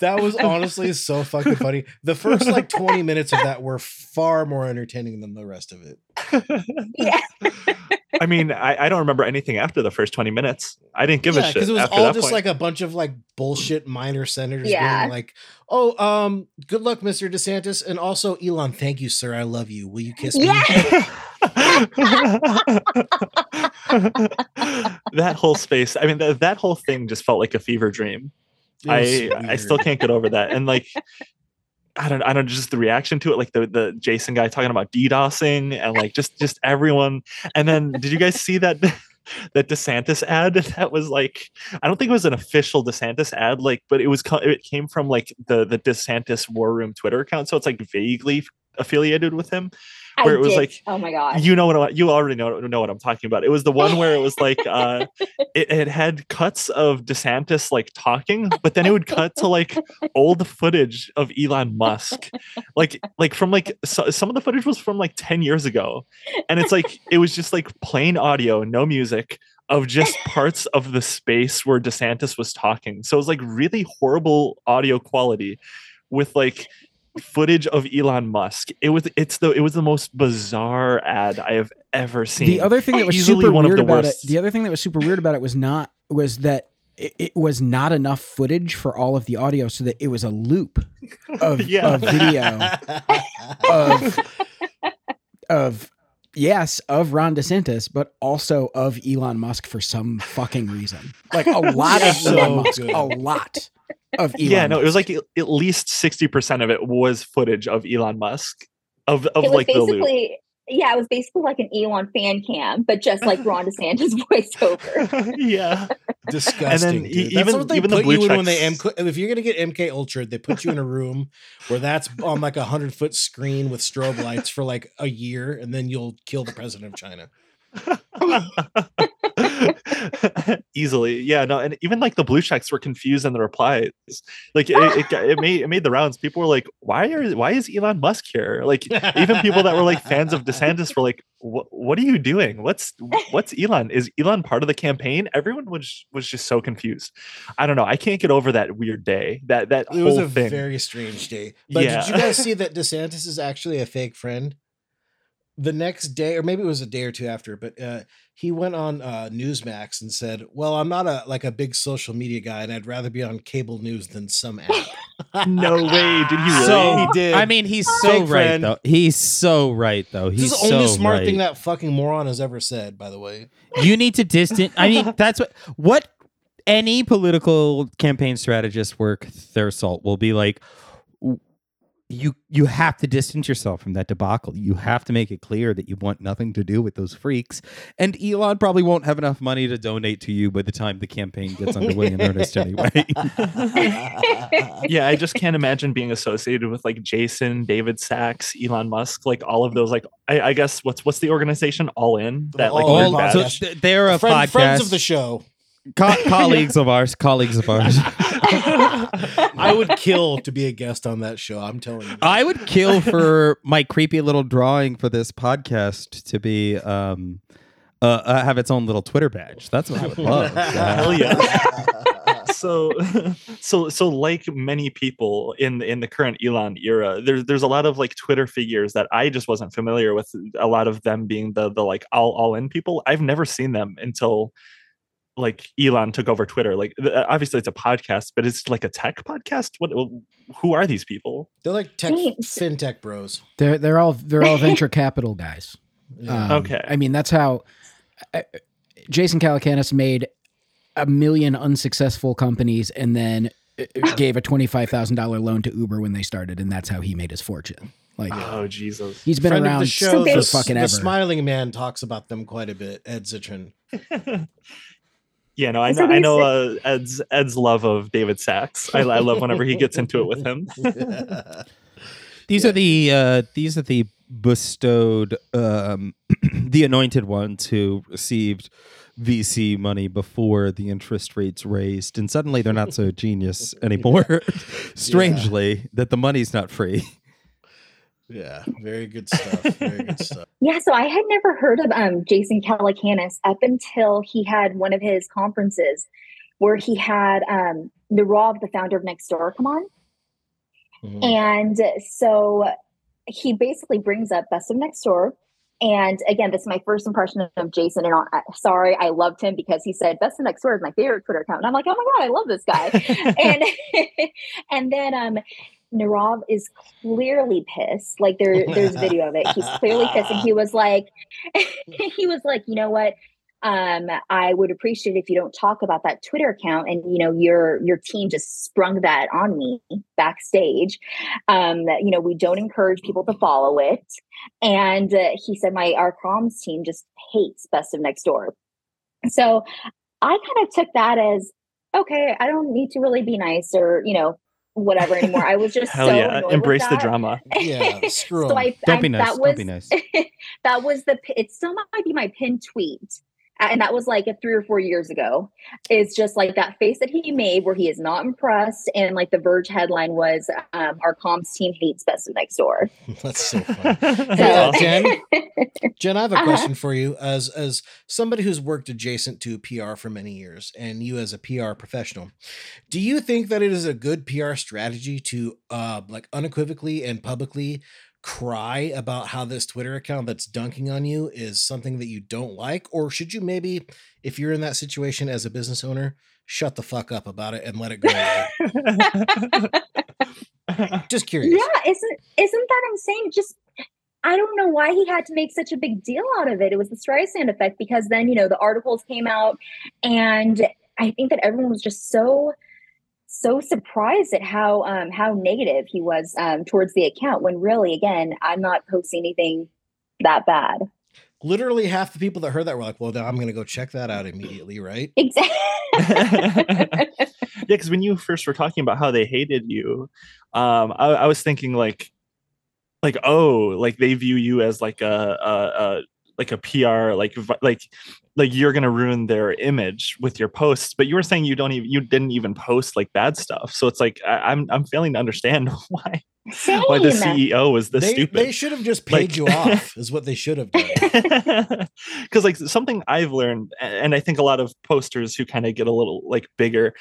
that was honestly so fucking funny. The first like [LAUGHS] 20 minutes of that were far more entertaining than the rest of it. [LAUGHS] yeah. i mean I, I don't remember anything after the first 20 minutes i didn't give a shit because it was all just point. like a bunch of like bullshit minor senators Yeah. being like, "Oh, um, good luck, Mr. DeSantis, and also Elon, thank you, sir. I love you. Will you kiss me?" Yeah. [LAUGHS] that whole space i mean th- that whole thing just felt like a fever dream It was I I still can't get over that. And like I don't I don't just the reaction to it, like the the Jason guy talking about DDoSing and like just just everyone. And then did you guys see that [LAUGHS] that DeSantis ad [LAUGHS] that was like I don't think it was an official DeSantis ad, like, but it was it came from like the the DeSantis War Room Twitter account, so it's like vaguely affiliated with him. I Where it was did. like, oh my god. You know what I- you already know know what I'm talking about. It was the one where it was [LAUGHS] like uh it, it had cuts of DeSantis like talking, but then it would cut to like old footage of Elon Musk. Like like from like so, some of the footage was from like 10 years ago. And it's like it was just like plain audio, no music of just parts of the space where DeSantis was talking. So it was like really horrible audio quality with like footage of Elon Musk. It was it's the it was the most bizarre ad I have ever seen. The other thing that was Easily super one of weird the about worst. it, the other thing that was super weird about it was not was that it, it was not enough footage for all of the audio, so that it was a loop of, [LAUGHS] Yeah. of video of of yes of Ron DeSantis, but also of Elon Musk for some fucking reason. Like a [LAUGHS] lot of So Elon Musk, good. a lot of [LAUGHS] Elon. yeah, no, it was like at least 60% of it was footage of Elon Musk of of it was like the loop. basically yeah, it was basically like an Elon fan cam, but just like [LAUGHS] Ron DeSantis voiceover. [LAUGHS] yeah. Disgusting. e- dude. That's even- what they even the blue you in when they checks- M. If you're gonna get MK Ultra, they put you in a room where that's on like a hundred foot screen with strobe lights for like a year, and then you'll kill the president of China. [LAUGHS] easily. Yeah no and even like the blue checks were confused in the replies. Like it, it, it made it made the rounds. People were like why are why is elon musk here? Like even people that were like fans of desantis were like what what are you doing? What's what's elon? Is elon part of the campaign? Everyone was was just so confused. I don't know. I can't get over that weird day that that It was a thing. very strange day. But did you guys see [LAUGHS] that DeSantis is actually a fake friend? The next day, or maybe it was a day or two after, but uh, he went on uh, Newsmax and said, "Well, I'm not a like a big social media guy, and I'd rather be on cable news than some app." No way, did he really? So he did. I mean, he's so Fake right friend. though. He's so right though. this He's is the only so smart thing that fucking moron has ever said. By the way, you need to distance. I mean, [LAUGHS] that's what what any political campaign strategist work their salt will be like. W- You you have to distance yourself from that debacle. You have to make it clear that you want nothing to do with those freaks. And Elon probably won't have enough money to donate to you by the time the campaign gets underway in earnest anyway. [LAUGHS] yeah, I just can't imagine being associated with like Jason, David Sacks, Elon Musk, like all of those. Like, I, I guess what's what's the organization? All in that like All weird badge? so they're a Friend- podcast. friends of the show. Co- [LAUGHS] colleagues of ours. Colleagues of ours. [LAUGHS] I would kill to be a guest on that show. I'm telling you. I would kill for my creepy little drawing for this podcast to be um uh, uh have its own little Twitter badge. That's what I would love. [LAUGHS] Hell yeah. so so so like many people in in the current Elon era, there's there's a lot of like Twitter figures that I just wasn't familiar with. A lot of them being the the like all all in people. I've never seen them until like Elon took over Twitter. Like obviously it's a podcast, but it's like a tech podcast. What who are these people? They're like tech Thanks. fintech bros. They're they're all they're all [LAUGHS] venture capital guys. Yeah. Um, Okay. I mean that's how uh, Jason Calacanis made a million unsuccessful companies and then uh, gave a twenty five thousand dollar loan to Uber when they started, and that's how he made his fortune. Like Oh Jesus. he's been Friend around the show, So for the, fucking the ever. smiling man talks about them quite a bit. Ed Zitron. [LAUGHS] Yeah, no, I know. I know uh, Ed's Ed's love of David Sacks. I, I love whenever he gets into it with him. [LAUGHS] [LAUGHS] These are the uh these are the bestowed um [CLEARS THROAT] the anointed ones who received VC money before the interest rates raised and suddenly they're not so genius [LAUGHS] anymore. Strangely, that the money's not free. Yeah, very good stuff. Very good [LAUGHS] stuff. Yeah, so I had never heard of um, Jason Calacanis up until he had one of his conferences where he had um, the Rob, the founder of Nextdoor, come on. Mhm. And so he basically brings up Best of Next Door. And again, this is my first impression of Jason. And I'm sorry, I loved him because he said Best of Next Door is my favorite Twitter account. And I'm like, oh my God, I love this guy. [LAUGHS] and [LAUGHS] and then um Nirav is clearly pissed. Like there, there's [LAUGHS] video of it. He's clearly pissed, and he was like, [LAUGHS] he was like, you know what? Um, I would appreciate if you don't talk about that Twitter account. And you know, your your team just sprung that on me backstage. Um, that you know, we don't encourage people to follow it. And uh, he said, my our comms team just hates Best of Next Door. So I kind of took that as okay. I don't need to really be nice or you know whatever anymore. I was just [LAUGHS] Hell so yeah! annoyed with Embrace the drama. [LAUGHS] Yeah, screw so 'em. I, Don't I- be nice. That was, Don't be nice. [LAUGHS] that was the. pi- It still might be my pinned tweet, and that was like a three or four years ago. It's just like that face that he made where he is not impressed, and like the Verge headline was, um, "Our comms team hates Best of Next Door." [LAUGHS] That's so fun. [LAUGHS] That's Hey, uh, awesome. Jenn, [LAUGHS] Jenn, I have a Uh-huh. question for you. As as somebody who's worked adjacent to PR for many years, and you as a PR professional, do you think that it is a good PR strategy to uh like unequivocally and publicly cry about how this Twitter account that's dunking on you is something that you don't like, or should you maybe, if you're in that situation as a business owner, shut the fuck up about it and let it go? [LAUGHS] Just curious. Yeah, isn't isn't that insane? Just I don't know why he had to make such a big deal out of it. It was the Streisand effect because then you know the articles came out, and I think that everyone was just so so surprised at how um how negative he was um towards the account when really again I'm not posting anything that bad. Literally half the people that heard that were like, "Well, now I'm going to go check that out immediately." Right? Exactly. [LAUGHS] yeah, because when you first were talking about how they hated you, um, I, I was thinking like, like oh, like they view you as like a, a, a like a PR like like like you're gonna ruin their image with your posts. But you were saying you don't even you didn't even post like bad stuff. So it's like I, I'm I'm failing to understand [LAUGHS] why Same. why the CEO was this they, stupid. they should have just paid Like- you off, is what they should have done. [LAUGHS] because like something i've learned and i think a lot of posters who kind of get a little like bigger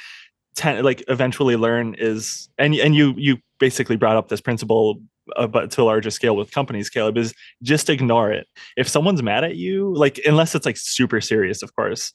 tend like eventually learn is and and you you basically brought up this principle uh, but to a larger scale with companies caelan is just ignore it if someone's mad at you like unless it's like super serious of course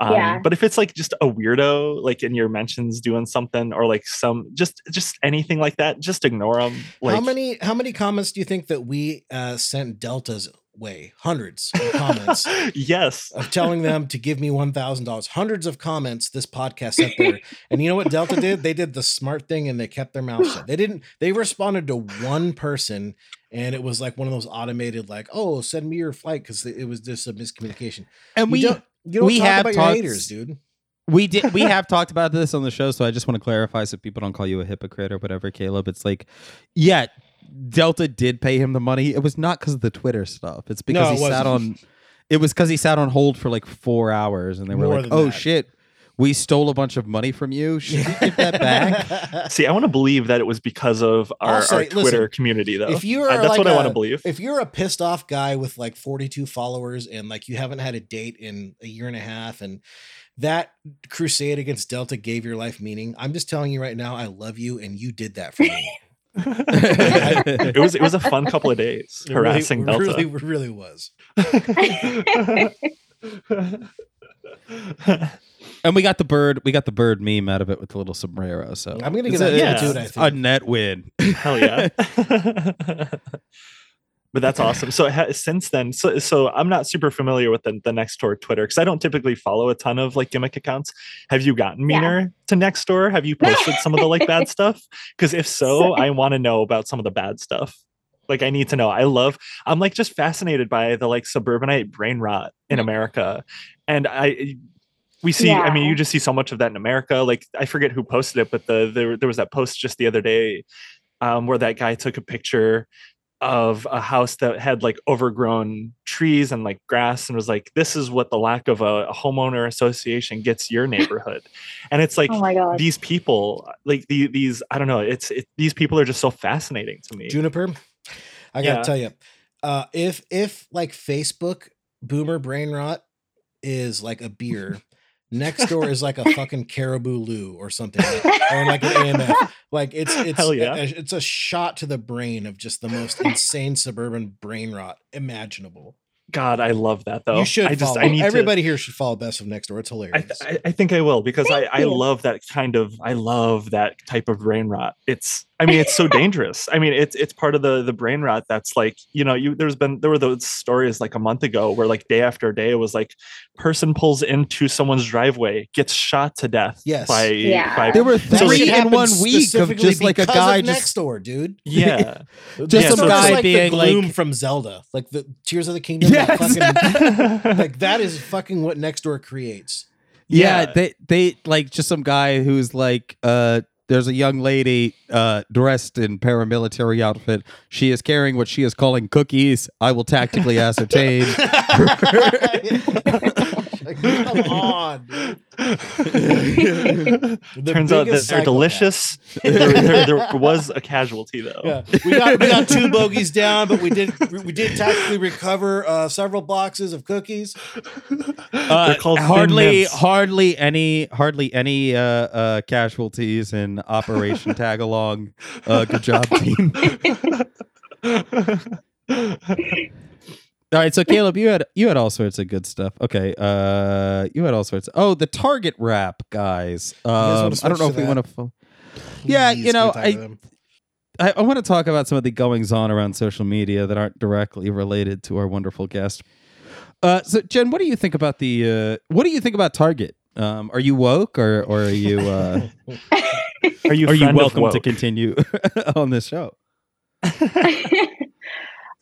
um, Yeah. but if it's like just a weirdo like in your mentions doing something or like some just just anything like that just ignore them like how many how many comments do you think that we uh, sent Delta's way? Hundreds of comments [LAUGHS] yes of telling them to give me one thousand dollars. Hundreds of comments this podcast sent there, and you know what Delta did? They did the smart thing and they kept their mouth shut. They didn't. They responded to one person, and it was like one of those automated, like, "Oh, send me your flight," because it was just a miscommunication. And You we don't, you don't we talk have about your talked- haters, dude. we did we [LAUGHS] have talked about this on the show, so I just want to clarify so people don't call you a hypocrite or whatever, Caelan. It's like, yeah, Delta did pay him the money. It was not because of the Twitter stuff. It's because No, it he sat wasn't. on. It was because he sat on hold for like four hours, and they were More like, than "Oh that. shit, we stole a bunch of money from you. Should we give that back?" [LAUGHS] See, I want to believe that it was because of our, I'll say- our listen, Twitter community, though. if you are Uh, that's like what I want a- to believe. If you're a pissed off guy with like 42 followers and like you haven't had a date in a year and a half and that crusade against Delta gave your life meaning, I'm just telling you right now, I love you and you did that for me. [LAUGHS] it was it was a fun couple of days It really- harassing Delta. Really, really was. [LAUGHS] and we got the bird. We got the bird meme out of it with the little sombrero. So I'm gonna It's get a- that it's tattooed, I a net win. Hell yeah. [LAUGHS] [LAUGHS] but that's awesome. So ha- since then, so so I'm not super familiar with the, the next door Twitter because I don't typically follow a ton of like gimmick accounts. Have you gotten Yeah. meaner to Nextdoor? Have you posted some of the like bad [LAUGHS] stuff? Because if so, I want to know about some of the bad stuff. Like I need to know. I love. I'm like just fascinated by the like suburbanite brain rot in America, and I. We see. I mean, you just see so much of that in America. Like I forget who posted it, but the there there was that post just the other day um, where that guy took a picture of a house that had like overgrown trees and like grass and was like this is what the lack of a, a homeowner association gets your neighborhood and it's like oh my god. these people like the, these i don't know it's it, these people are just so fascinating to me Juniper, I gotta Yeah. tell you, uh, if if like Facebook boomer brain rot is like a beer, next door is like a fucking Caribou Lou or something, like- or like an AMF. Like it's it's yeah. it's a shot to the brain of just the most insane suburban brain rot imaginable. God i love that though you should i just follow. i need to Everybody here should follow Best of Next Door. It's hilarious. th- I I think I will because I, Thank I you. love that kind of I love that type of brain rot. It's I mean it's so [LAUGHS] dangerous. I mean it's it's part of the the brain rot that's like you know you there's been there were those stories like a month ago where like day after day it was like person pulls into someone's driveway gets shot to death Yes. by Yeah. by There were That So, three like, in one week of just like a guy just next door, dude. [LAUGHS] yeah Just This some is guy like being the like- from Zelda, like the Tears of the Kingdom. That Yes. fucking- [LAUGHS] like that is fucking what next door creates. Yeah, Yeah. they they like just some guy who's like uh there's a young lady uh dressed in paramilitary outfit. She is carrying what she is calling cookies. I will tactically ascertain. [LAUGHS] [LAUGHS] [LAUGHS] Like, come on. [LAUGHS] The Turns out that they're delicious. [LAUGHS] there, there, there was a casualty though. Yeah, we got we got two bogeys down, but we did we did tactically recover uh, several boxes of cookies. Uh, called hardly hardly any hardly any uh uh casualties in Operation Tag Along. Uh good job team. All right, so Caelan, you had you had all sorts of good stuff. Okay, uh, you had all sorts. oh, the Target wrap guys. wanna Um, I don't know if to we want to. Yeah, you know, can we talk about them? I, I want to talk about some of the goings on around social media that aren't directly related to our wonderful guest. Uh, so, Jenn, what do you think about the? Uh, what do you think about Target? Um, are you woke or or are you uh, [LAUGHS] Are you are you welcome to continue [LAUGHS] on this show? [LAUGHS]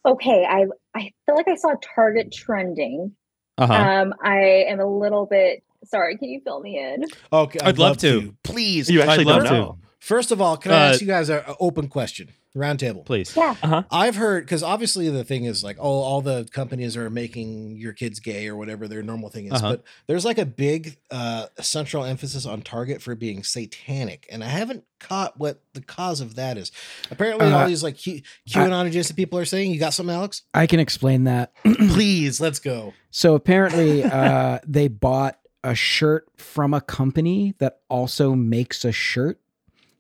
okay, I I feel like I saw Target trending. Uh huh. Um, I am a little bit sorry. Can you fill me in? Okay, I'd love to. Please. You actually I'd love don't to. First of all, can I Uh, ask you guys an open question? Roundtable. Please. Yeah. Uh-huh. I've heard because obviously the thing is like, oh, all the companies are making your kids gay or whatever their normal thing is, Uh-huh. but there's like a big uh, central emphasis on Target for being satanic, and I haven't caught what the cause of that is. Apparently, all Uh, these like Q- QAnon adjacent people are saying. You got something, Alex? I can explain that. [CLEARS THROAT] Please, let's go. So apparently, uh, [LAUGHS] they bought a shirt from a company that also makes a shirt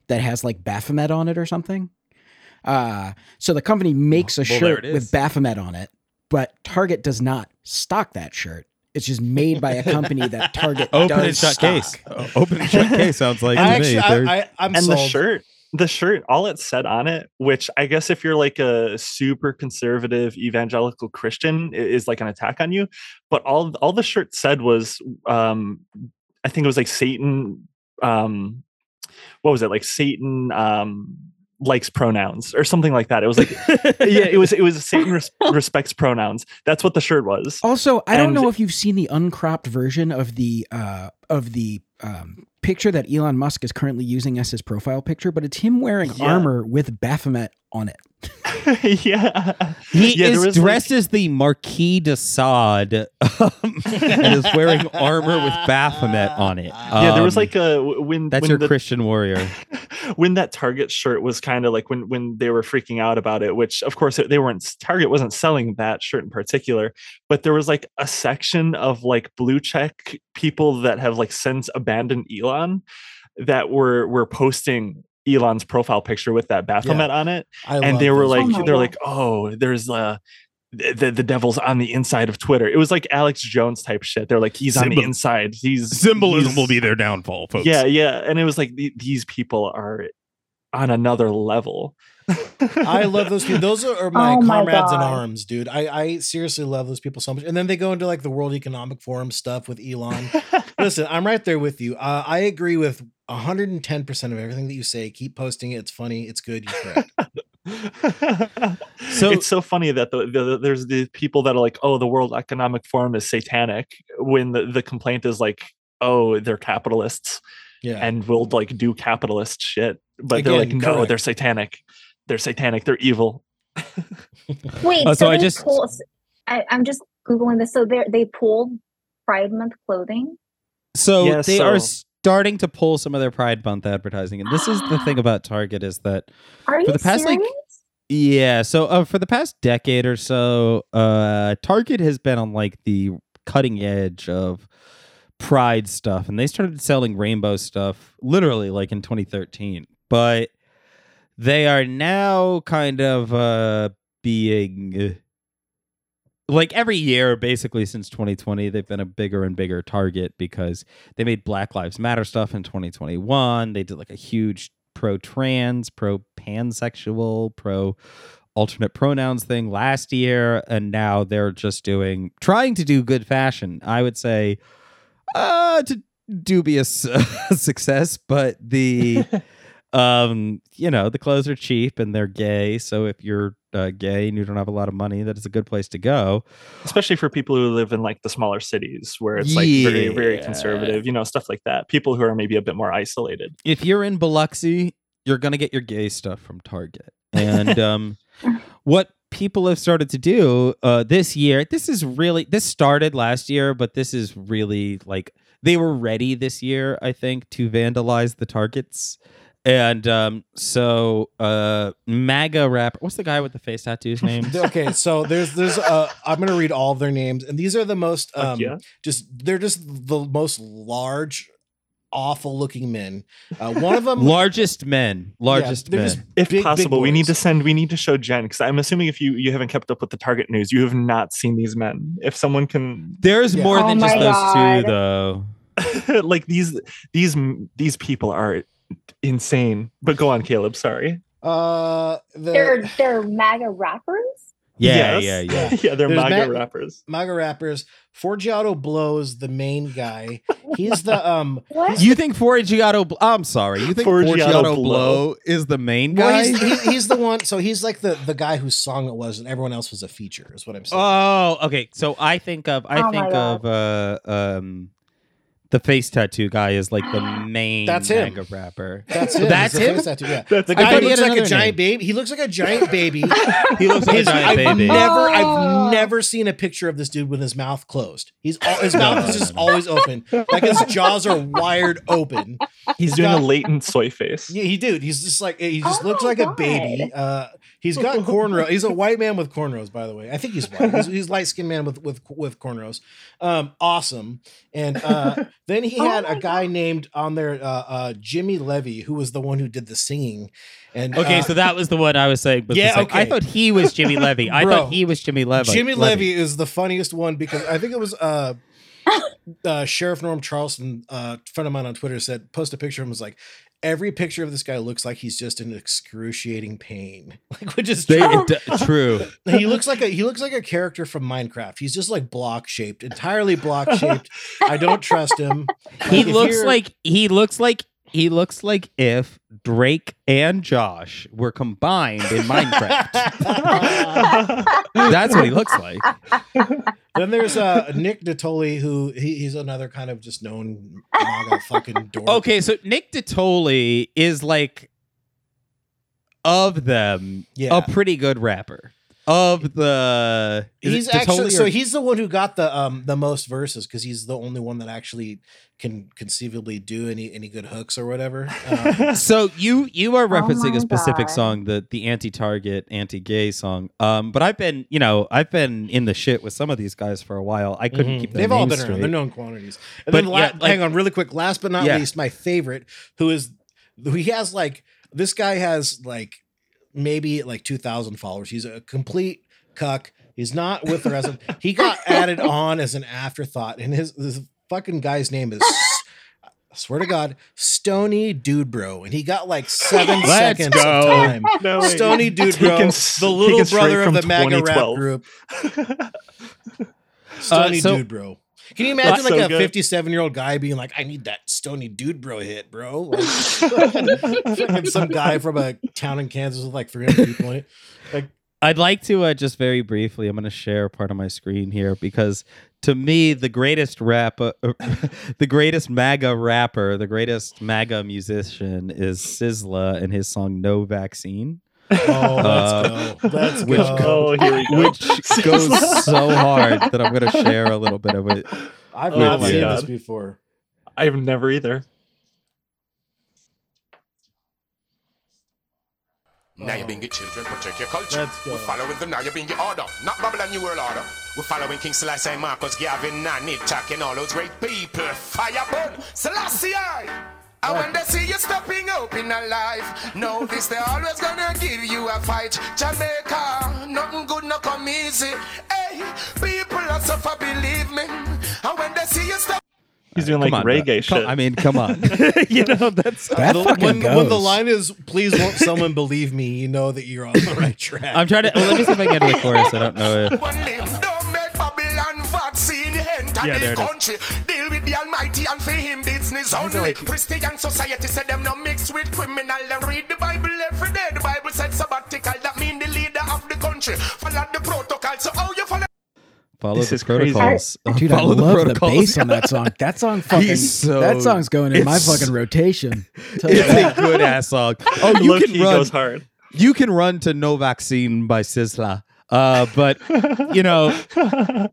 that has like Baphomet on it or something. Uh, so the company makes a Well, shirt with. Baphomet on it, but Target does not stock that shirt. It's just made by a company that [LAUGHS] Target Open does and shut stock. case. Open and shut case sounds like and to actually, me. I, I, I'm and sold. the shirt the shirt all it said on it which i guess if you're like a super conservative evangelical christian i- is like an attack on you but all all the shirt said was um i think it was like satan um what was it like satan um likes pronouns or something like that it was like yeah it was it was satan res- [LAUGHS] respects pronouns that's what the shirt was Also, I don't know if you've seen the uncropped version of the uh, of the um, picture that Elon Musk is currently using as his profile picture, but it's him wearing Yeah. armor with Baphomet on it. [LAUGHS] yeah He Yeah, is was, like- dressed as the Marquis de Sade um, and is wearing armor with Baphomet on it. yeah there was Um, like a when that's when your the, Christian warrior. [LAUGHS] when that Target shirt was kind of like when when they were freaking out about it, which of course they weren't Target wasn't selling that shirt in particular, but there was like a section of like blue check people that have like since abandoned Elon that were were posting Elon's profile picture with that Baphomet on it, I and they were those like Oh they're God. like oh there's uh the, the devil's on the inside of Twitter. It was like Alex Jones type shit. They're like he's on the inside. He's Symbolism he's- will be their downfall, folks. yeah, yeah, and it was like the- these people are on another level. I [LAUGHS] love those people. Those are, are my Oh my comrades in arms, dude. I, I seriously love those people so much. And then they go into like the World Economic Forum stuff with Elon. [LAUGHS] Listen, I'm right there with you. Uh, I agree with 110% of everything that you say. Keep posting it. It's funny. It's good. You're correct. [LAUGHS] So- it's so funny that the, the, there's the people that are like, oh, the World Economic Forum is satanic, when the, the complaint is like, oh, they're capitalists Yeah. and will like do capitalist shit. But they're like, no, correct. they're satanic. They're satanic. They're evil. [LAUGHS] Wait, Uh, so, so I just- pull, I, I'm just googling this. So they they pulled Pride Month clothing. So Yeah, they are so- starting to pull some of their Pride Month advertising, and this is the thing about [GASPS] Target is that Are you the past, like, yeah. So uh, for the past decade or so, uh, Target has been on like the cutting edge of Pride stuff, and they started selling rainbow stuff literally like in 2013, but they are now kind of uh, being. Like every year basically since 2020 they've been a bigger and bigger target because they made black lives matter stuff in 2021 they did like a huge pro trans pro pansexual pro alternate pronouns thing last year and now they're just doing trying to do good fashion. I would say uh to dubious uh, [LAUGHS] success but the [LAUGHS] um you know the clothes are cheap and they're gay so if you're uh, gay and you don't have a lot of money that is a good place to go Especially for people who live in like the smaller cities where it's like very, very conservative, you know, stuff like that. People who are maybe a bit more isolated. if you're in Biloxi, you're gonna get your gay stuff from Target. And [LAUGHS] um, what people have started to do uh, this year, this is really this started last year, but this is really like they were ready this year, I think, to vandalize the Targets. And um, so uh, MAGA rapper, what's the guy with the face tattoos [LAUGHS] name? okay, so there's there's uh I'm gonna read all of their names, and these are the most um yeah. just they're just the most large, awful looking men. Uh, one of them [LAUGHS] largest men, largest they're men. just If big, big possible, we need to send. We need to show Jenn because I'm assuming if you you haven't kept up with the Target news, you have not seen these men. If someone can, There's Yeah. more Oh than just my those two, though. [LAUGHS] like these these these people are insane. But go on, Caelan. Sorry. Uh, the They're they're MAGA rappers. Yeah, Yes. yeah, yeah. [LAUGHS] yeah. They're There's MAGA Matt- rappers. MAGA rappers. Forgiato Blow's the main guy. He's the [LAUGHS] um. What? You think Forgiato? Bl- I'm sorry. You think Forgiato Forgiato, Blow. Blow is the main Well, guy? he's, he, he's the one. So he's like the the guy whose song it was, and everyone else was a feature. Is what I'm saying. oh, okay. So I think of I Oh think of uh um the face tattoo guy is like the [GASPS] main That's him. mega rapper. That's him. That's He's the him? face tattoo, yeah. That's The guy thought he looks like a giant name. baby. He looks like a giant [LAUGHS] baby. He looks like a His- giant I've baby. never, Oh. I've never seen a picture of this dude with his mouth closed. He's all, his [LAUGHS] mouth is just always open, like his jaws are wired open. He's doing got- a latent soy face. Yeah, he dude. He's just like he just Oh looks my like a God. baby. Uh, he's got [LAUGHS] cornrow. He's a white man with cornrows, by the way. I think he's white. He's, he's light skinned man with with with cornrows. Um, awesome. And uh, [LAUGHS] then he Oh had my a guy named on there, uh, uh, Jimmy Levy, who was the one who did the singing. And Okay, uh, so that was the one I was saying. Was Yeah, the sec- I thought he was Jimmy Levy. I [LAUGHS] Bro, thought he was Jimmy Levy. Jimmy Levy is the funniest one because I think it was uh, uh, Sheriff Norm Charleston, uh, friend of mine on Twitter, said post a picture and was like, every picture of this guy looks like he's just in excruciating pain, [LAUGHS] like which is They, true. it d- true. [LAUGHS] he looks like a he looks like a character from Minecraft. He's just like block shaped, entirely block shaped. [LAUGHS] I don't trust him. He Like, if looks like he looks like he looks like if Drake and Josh were combined in Minecraft. [LAUGHS] That's what he looks like. Then there's uh Nick Nittoli, who he, he's another kind of just known MAGA fucking dork. Okay, so Nick Nittoli is like of them Yeah. a pretty good rapper. Of the he's actually Nittoli so he's the one who got the um the most verses because he's the only one that actually can conceivably do any any good hooks or whatever. Um, [LAUGHS] So you you are referencing my a specific God. song, the the anti-target, anti-gay song. Um, but I've been, you know, I've been in the shit with some of these guys for a while. I couldn't mhm. keep their They've all names been around. straight. They're known quantities. And But then la- like- hang on, really quick. Last but not Yeah. least, my favorite, who is who he has like this guy has like maybe like two thousand followers. He's a complete cuck. He's not with the rest of. [LAUGHS] He got added on as an afterthought, and his this fucking guy's name is. I swear to God, Stony Dude Bro, and he got like 7 Let's seconds go. of time. No. Stony Dude Taken Bro, s- the little brother of the MAGA rap group. [LAUGHS] Stony so- Dude Bro. Can you imagine That's like so a good. 57 year old guy being like, I need that Stony Dude Bro hit, bro? Like, [LAUGHS] fucking some guy from a town in Kansas with like 300 people in it. I'd like to uh, just very briefly. I'm going to share part of my screen here because to me, the greatest rap, uh, [LAUGHS] the greatest MAGA rapper, the greatest MAGA musician is Sizzla and his song "No Vaccine," Oh, Uh, let's go. Let's which- go. Oh, here go. which [LAUGHS] goes [LAUGHS] so hard that I'm going to share a little bit of it. I've Oh not seen God. this before. I've never either. Now you're being your children, protect your culture. Let's go. We're following the now you're being your order, not Babylon New World Order. We're following King Selassie, Marcus, Garvey, Nanny, and all those great people. Fire burn, Selassie. And when they see you stepping up in a life, know this, they're always gonna give you a fight. Jamaica, nothing good, no come easy. Hey, people are suffer, believe me. And when they see you step He's doing like Come on, reggae bro. shit. Come- I mean, come on. [LAUGHS] [LAUGHS] you know that's. That The- fucking when, goes. when the line is, please won't someone believe me, you know that you're on the [LAUGHS] right track. I'm trying to. Well, let me see if I can get to the chorus. I don't know. If, vaccine enter Yeah, there the country. Deal with the Almighty and for him business only. Christian society said them no mix with criminal. Them read the Bible every day. The Bible said sabbatical. That mean the leader of the country. Follow the protocol. So how you follow? follow This the is crazy. protocols. Uh, dude, I love the, bass on that song. That song [LAUGHS] fucking so- that song's going in my fucking rotation. [LAUGHS] Tell It's that. a good ass song. Oh, you Low can key run. goes hard. you can run to No Vaccine by Sizzla. Uh, but you know,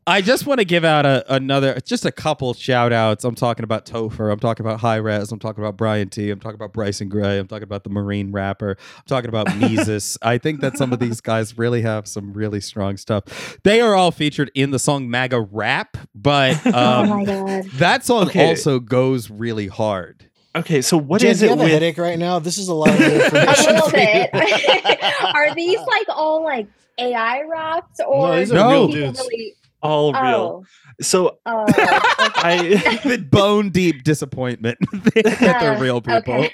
I just want to give out a, another, just a couple shout outs. I'm talking about Topher. I'm talking about High Res. I'm talking about Brian T. I'm talking about Bryson Gray. I'm talking about the Marine rapper. I'm talking about Mises. I think that some of these guys really have some really strong stuff. They are all featured in the song MAGA Rap, but [LAUGHS] oh um, my god. that song Okay. also goes really hard. Okay, so what Jenn, is it have a headache right now? This is a lot of new A information. [LAUGHS] little bit. [LAUGHS] Are these like all like AI raps or these are do real dudes. Really, All oh. real. oh, So oh, [LAUGHS] okay. I [LAUGHS] the bone deep disappointment [LAUGHS] that they're real people. okay.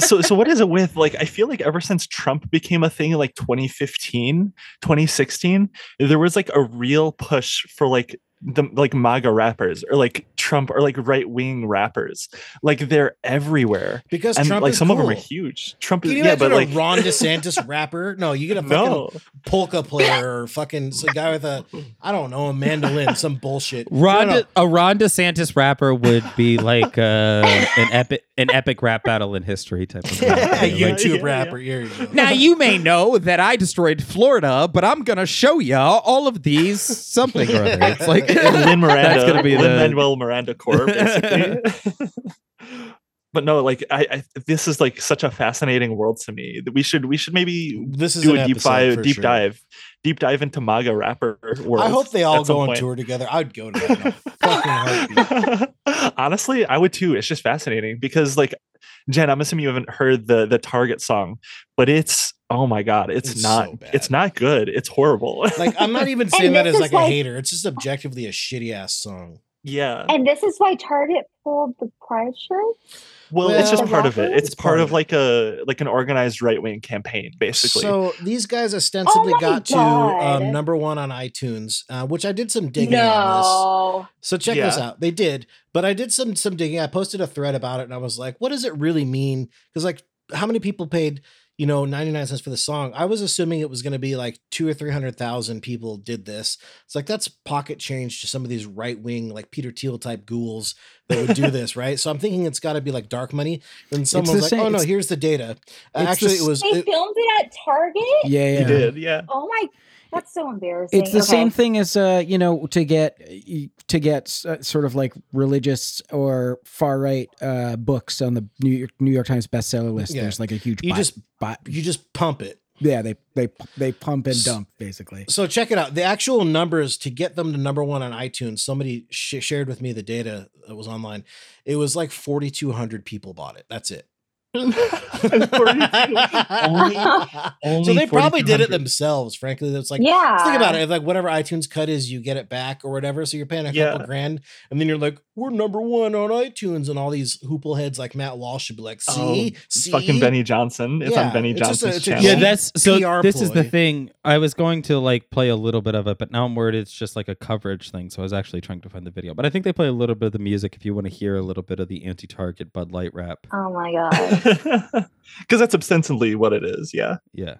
so so what is it with like i feel like ever since trump became a thing in like 2015 2016 there was like a real push for like the like maga rappers or like Trump or like right wing rappers. Like they're everywhere. because And Trump like is some of them are huge. Trump is yeah, imagine but like a [LAUGHS] Ron DeSantis rapper? No, you get a fucking no. polka player or fucking some guy with a I don't know a mandolin, some bullshit. Ron, No, no. De- a Ron DeSantis rapper would be like uh, an epic, an epic rap battle in history type of. [LAUGHS] a thing. Like, YouTube yeah, rapper. Here you go. now you may know that I destroyed Florida, but I'm gonna show you all all of these something or other. It's like [LAUGHS] Lin Miranda. That's gonna be Lin the- Manuel Miranda core, basically. [LAUGHS] [LAUGHS] but no, like I, I, this is like such a fascinating world to me that we should we should maybe This is do a deep dive, deep sure. dive, deep dive into MAGA rapper world. I hope they all go on point. tour together. I'd go to that. in a [LAUGHS] fucking heartbeat. Honestly, I would too. It's just fascinating because, like, Jenn, I'm assuming you haven't heard the the Target song, but it's oh my god, it's, It's not so it's not good. It's horrible. Like I'm not even saying that as is like a hater. It's just objectively a shitty ass song. Yeah. And this is why Target pulled the pride shirt. Well, it's just part of it. It's, It's part, part of of it. like a like an organized right wing campaign, basically. So these guys ostensibly Oh my got to um, number one on iTunes, uh, which I did some digging on this. No. So check this out. They did, but I did some some digging. I posted a thread about it, and I was like, "What does it really mean?" Because like, how many people paid, you know, ninety nine cents for the song? I was assuming it was going to be like two or three hundred thousand people did this. It's like that's pocket change to some of these right wing, like Peter Thiel type ghouls that would do [LAUGHS] this, right? So I'm thinking it's got to be like dark money. And someone's like, same- "Oh no, it's- here's the data." Uh, it's the Actually, it was. They it- filmed it at Target? Yeah, yeah. he did, yeah. Oh my, that's so embarrassing. It's the Okay. same thing as uh, you know, to get to get uh, sort of like religious or far right uh, books on the New York New York Times bestseller list. Yeah. There's like a huge. You buy- just- buy- you just pump it. yeah, they they they pump and dump basically. So check it out. The actual numbers to get them to number one on iTunes. Somebody sh- shared with me the data that was online. It was like 4,200 people bought it. That's it. [LAUGHS] Only- so they probably did it themselves. Frankly, that's like yeah. think about it. Like whatever iTunes cut is, you get it back or whatever. So you're paying a couple Yeah. grand, and then you're like, we're number one on iTunes, and all these hoople heads like Matt Walsh should be like, see, Oh, see, fucking Benny Johnson. It's Yeah, on Benny it's a- Johnson's it's a channel. Yeah, that's so. PR this is the thing. I was going to like play a little bit of it, but now I'm worried it's just like a coverage thing. So I was actually trying to find the video. But I think they play a little bit of the music if you want to hear a little bit of the anti-target Bud Light rap. Oh my god. [LAUGHS] Because that's ostensibly what it is. Yeah. Yeah,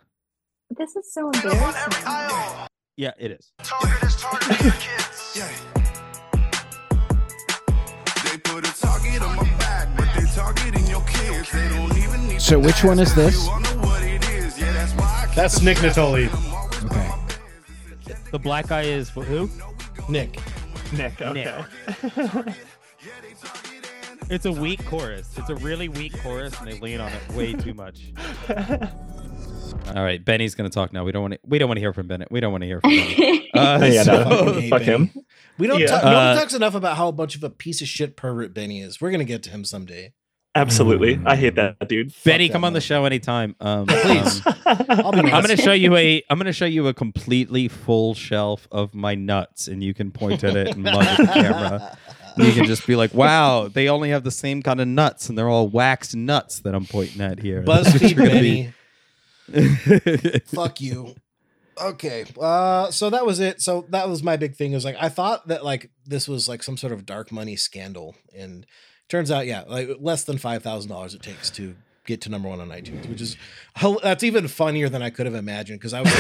This is so embarrassing. yeah, it is. Target is targeting kids. [LAUGHS] Yeah. They put a target on my back, but they targeting your kids. They don't even need So which one is this? You all know what it is. Yeah, that's why I keep That's them Nick straight. Nittoli. Okay. The black guy is for who? Nick. Nick. Okay. [LAUGHS] It's a weak chorus. It's a really weak chorus, and they lean on it way too much. [LAUGHS] All right, Benny's gonna talk now. We don't want to. We don't want to hear from Bennett. We don't want to hear from [LAUGHS] Benny. Uh, yeah, so- no, Fucking fuck Benny. him. We don't Yeah. talk, no one Uh, talks enough about how much of a piece of shit pervert Benny is. We're gonna get to him someday. Absolutely. I hate that dude. Benny, that come on the show anytime. Um, Please. um, [LAUGHS] I'll be I'm gonna show you a. I'm gonna show you a completely full shelf of my nuts, and you can point at it and look at the camera. And you can [LAUGHS] just be like, "Wow, they only have the same kind of nuts, and they're all waxed nuts that I'm pointing at here." [LAUGHS] BuzzFeed Benny. [LAUGHS] Fuck you. Okay. Uh so that was it. So that was my big thing. Is like I thought that like this was like some sort of dark money scandal. And turns out, yeah, like less than five thousand dollars it takes to get to number one on iTunes, which is that's even funnier than I could have imagined. Cause I was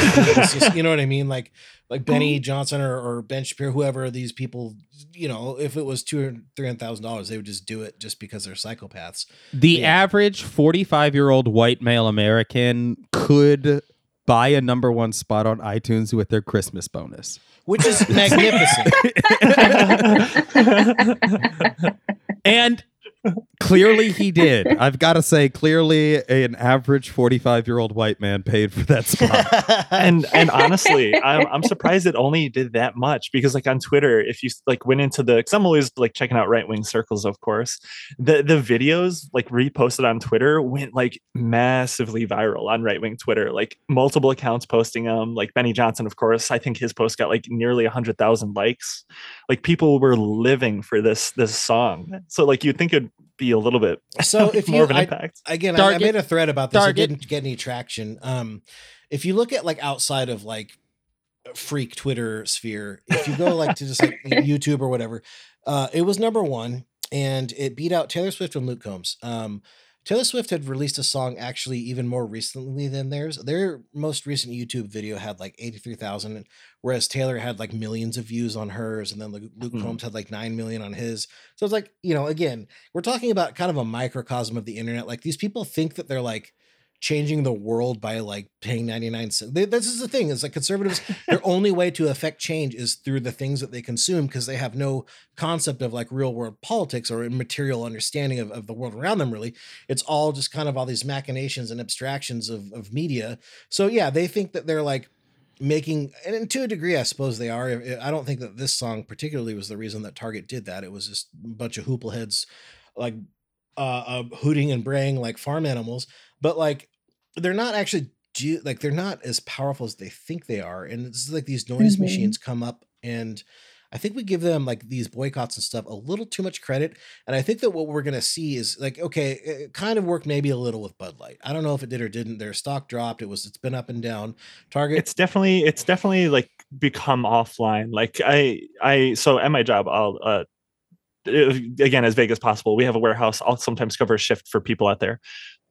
just, [LAUGHS] you know what I mean? Like like Benny Johnson or, or Ben Shapiro, whoever these people, you know, if it was two or three hundred thousand dollars, they would just do it just because they're psychopaths. The Yeah. average 45 year old white male American could buy a number one spot on iTunes with their Christmas bonus. Which is [LAUGHS] magnificent. [LAUGHS] And clearly he did. I've got to say, clearly an average 45 year old white man paid for that spot. [LAUGHS] and and honestly, I'm I'm surprised it only did that much because like on Twitter, if you like went into the, because I'm always like checking out right wing circles, of course. The the videos like reposted on Twitter went like massively viral on right wing Twitter, like multiple accounts posting them. Like Benny Johnson, of course, I think his post got like nearly hundred thousand likes. Like people were living for this this song. So like you'd think it'd be a little bit So [LAUGHS] if more you of an I- impact. again, I, I made a thread about this. Target. It didn't get any traction. Um, if you look at like outside of like freak Twitter sphere. If you go like to just like [LAUGHS] YouTube or whatever, uh, it was number one and it beat out Taylor Swift and Luke Combs. Um, Taylor Swift had released a song actually even more recently than theirs. Their most recent YouTube video had like 83,000, whereas Taylor had like millions of views on hers, and then Luke Luke Mhm. Combs had like 9 million on his. So it's like, you know, again, we're talking about kind of a microcosm of the internet. Like these people think that they're like changing the world by like paying 99 cents. They- This is the thing is like conservatives, their [LAUGHS] only way to affect change is through the things that they consume because they have no concept of like real world politics or a material understanding of, of the world around them really. It's all just kind of all these machinations and abstractions of, of media. So yeah they think that they're like making and to a degree i suppose they are. I don't think that this song particularly was the reason that target did that. It was just a bunch of hoople heads like uh, uh hooting and braying like farm animals. But like they're not actually do like they're not as powerful as they think they are and it's like these noise Mhm. machines come up and I think we give them like these boycotts and stuff a little too much credit. And I think that what we're going to see is like, okay, it kind of worked maybe a little with Bud Light. I don't know if it did or didn't. Their stock dropped. It was, it's been up and down. Target. it's definitely it's definitely like become offline like i i so at my job i'll uh uh, again as vague as possible we have a warehouse i'll sometimes cover a shift for people out there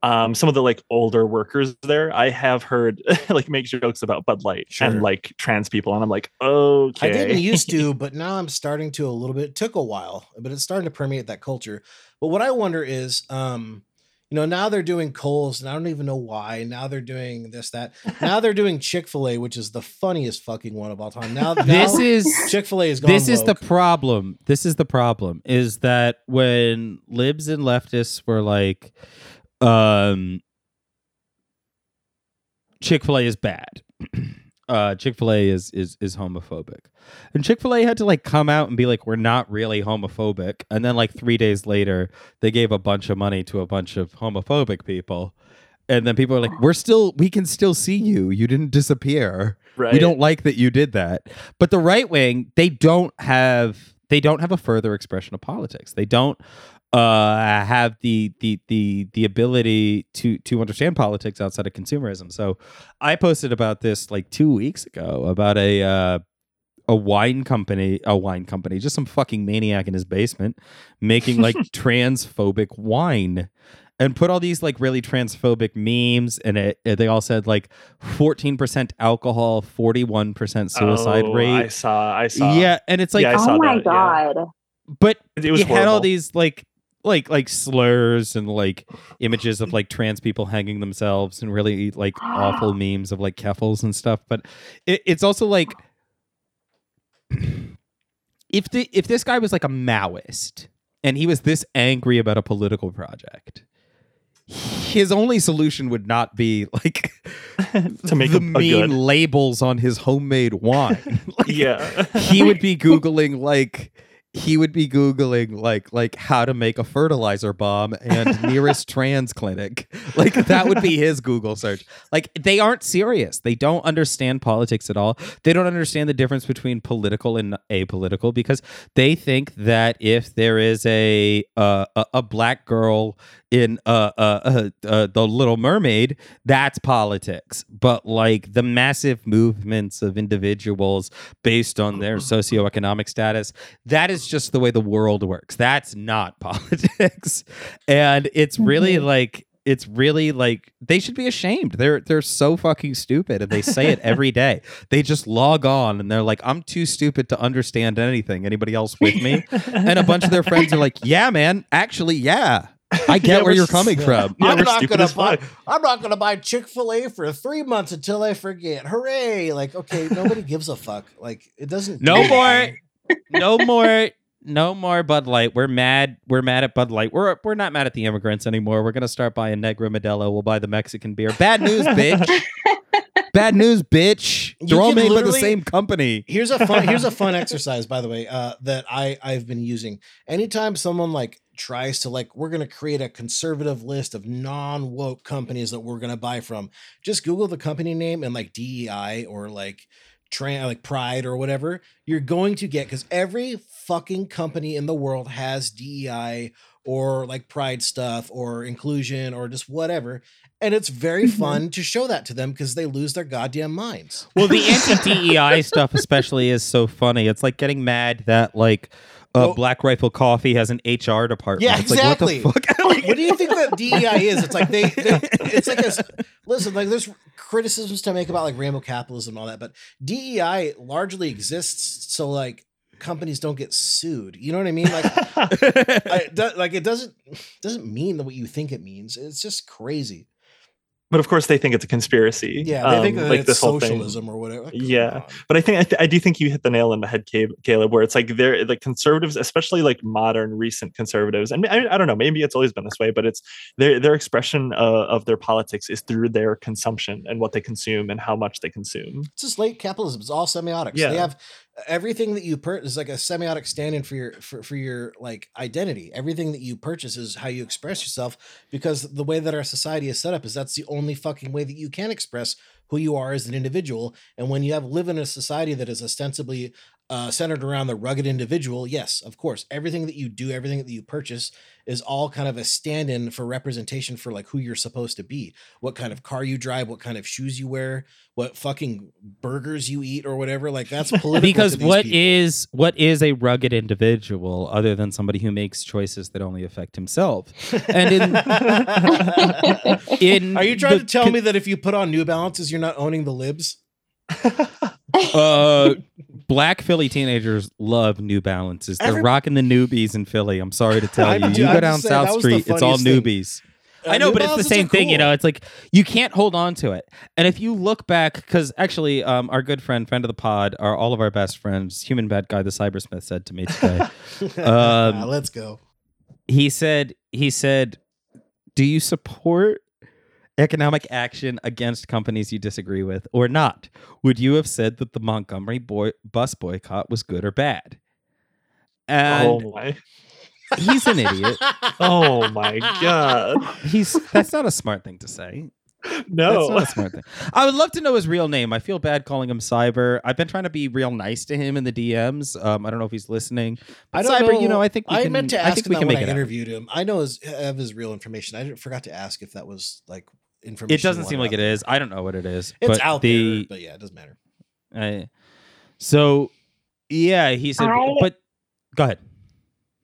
um some of the like older workers there i have heard [LAUGHS] like make jokes about bud light Sure. and like trans people and i'm like okay I didn't used to, [LAUGHS] but now I'm starting to a little bit. It took a while, but it's starting to permeate that culture. But what I wonder is, um, you know, now they're doing Kohl's, and I don't even know why. Now they're doing this, that. Now they're doing Chick Fil A, which is the funniest fucking one of all time. Now, [LAUGHS] This is Chick Fil A is gone. this is the problem. This is the problem. Is that when libs and leftists were like, um, Chick Fil A is bad. [CLEARS THROAT] uh, Chick Fil A is is is homophobic, and Chick Fil A had to like come out and be like, we're not really homophobic. And then like three days later, they gave a bunch of money to a bunch of homophobic people. And then people are like, "We're still, we can still see you. You didn't disappear." right we don't like that you did that but the right wing they don't have they don't have a further expression of politics they don't uh have the the the the ability to to understand politics outside of consumerism so i posted about this like two weeks ago about a uh a wine company a wine company just some fucking maniac in his basement making like [LAUGHS] transphobic wine and put all these like really transphobic memes and it, it- they all said like 14% alcohol 41% suicide Oh, rate i saw i saw yeah and it's like Yeah, oh my that, yeah. god. but it was you had all these like like like slurs and like images of [SIGHS] like trans people hanging themselves and really like awful [GASPS] memes of like Keffals and stuff but it, it's also like [CLEARS THROAT] if the if this guy was like a maoist and he was this angry about a political project his only solution would not be like [LAUGHS] to make the a, mean labels on his homemade wine. [LAUGHS] Like, yeah. he would be [LAUGHS] googling like he would be googling like like how to make a fertilizer bomb and [LAUGHS] nearest trans clinic. [LAUGHS] Like that would be his google search. Like they aren't serious. They don't understand politics at all. They don't understand the difference between political and apolitical because they think that if there is a uh, a, a black girl in uh, uh, uh, uh, the Little Mermaid, that's politics. But like the massive movements of individuals based on their [LAUGHS] socioeconomic status, that is just the way the world works. That's not [LAUGHS] politics, and it's really like it's really like they should be ashamed. They're they're so fucking stupid, and they say it [LAUGHS] every day. They just log on and they're like, "I'm too stupid to understand anything." Anybody else with me? and a bunch of their friends are like, "Yeah, man, actually, yeah, I [LAUGHS] get Yeah, where you're s- coming from." Yeah, I'm we're not gonna buy. I'm not gonna buy Chick Fil A for three months until I forget. Hooray! Like, okay, nobody gives a fuck. Like, it doesn't. No do more. no more no more Bud Light. We're mad. We're mad at Bud Light. We're we're not mad at the immigrants anymore. We're gonna start buying Negra Modelo. We'll buy the Mexican beer. Bad news, [LAUGHS] bitch. Bad news, bitch. You They're all made by the same company. Here's a fun. here's a fun [LAUGHS] exercise, by the way, uh, that I I've been using. Anytime someone like tries to like, we're gonna create a conservative list of non woke companies that we're gonna buy from. Just Google the company name and like DEI or like. Tran like Pride or whatever, you're going to get because every fucking company in the world has DEI or like pride stuff or inclusion or just whatever. And it's very Mhm. fun to show that to them because they lose their goddamn minds. Well, the [LAUGHS] anti DEI stuff especially is so funny. It's like getting mad that like uh, Well- Black Rifle Coffee has an HR department. Yeah, it's like, what the exactly. fuck? [LAUGHS] what do you think that DEI is? It's like they, they it's like a, listen, like there's criticisms to make about like rainbow capitalism and all that, but DEI largely exists so like companies don't get sued. You know what I mean? Like [LAUGHS] I, do- like it doesn't doesn't mean what you think it means. It's just crazy. But of course they think it's a conspiracy. Yeah, they think um, it's whole thing. socialism or whatever. Like, come Yeah. on. But I think I, th- I do think you hit the nail on the head, Caelan. Where it's like they're like conservatives, especially like modern recent conservatives, and I, I don't know, maybe it's always been this way, but it's their their expression uh, of their politics is through their consumption and what they consume and how much they consume. It's just late capitalism. It's all semiotics. Yeah. They have everything that you purchase is like a semiotic stand-in for your for, for your like identity. Everything that you purchase is how you express yourself because the way that our society is set up is that's the only fucking way that you can express who you are as an individual. And when you have live in a society that is ostensibly uh, centered around the rugged individual, yes, of course, everything that you do, everything that you purchase is all kind of a stand-in for representation for like who you're supposed to be, what kind of car you drive, what kind of shoes you wear, what fucking burgers you eat or whatever. Like that's [LAUGHS] political. because to these what people. is what is a rugged individual other than somebody who makes choices that only affect himself? And in [LAUGHS] in Are you trying the to tell con- me that if you put on New Balances, you're not owning the libs? [LAUGHS] uh black Philly teenagers love New Balances. They're Every- rocking the newbies in Philly. I'm sorry to tell [LAUGHS] you. You go down that South was the Street, it's all funniest thing. newbies. Uh, I know, New but it's the Balances are same thing, you cool. know. It's like you can't hold on to it. And if you look back, because actually, um, our good friend, friend of the pod, our all of our best friends, human bad guy, the cybersmith, said to me today. [LAUGHS] Um, let's go. he said, he said, "Do you support economic action against companies you disagree with, or not? Would you have said that the Montgomery boy- bus boycott was good or bad?" And oh my! he's an idiot. [LAUGHS] Oh my god! He's that's not a smart thing to say. That's No. not a smart thing. I would love to know his real name. I feel bad calling him Cyber. I've been trying to be real nice to him in the DMs. Um, I don't know if he's listening. I don't Cyber, know. you know, I think we I can, meant to ask I think we can when make I it. out. interviewed him. I know his have his real information. I forgot to ask if that was like information. It doesn't seem like out it there. is. I don't know what it is. It's but out the, there, but yeah, it doesn't matter. I- so yeah, he said. I- but go ahead.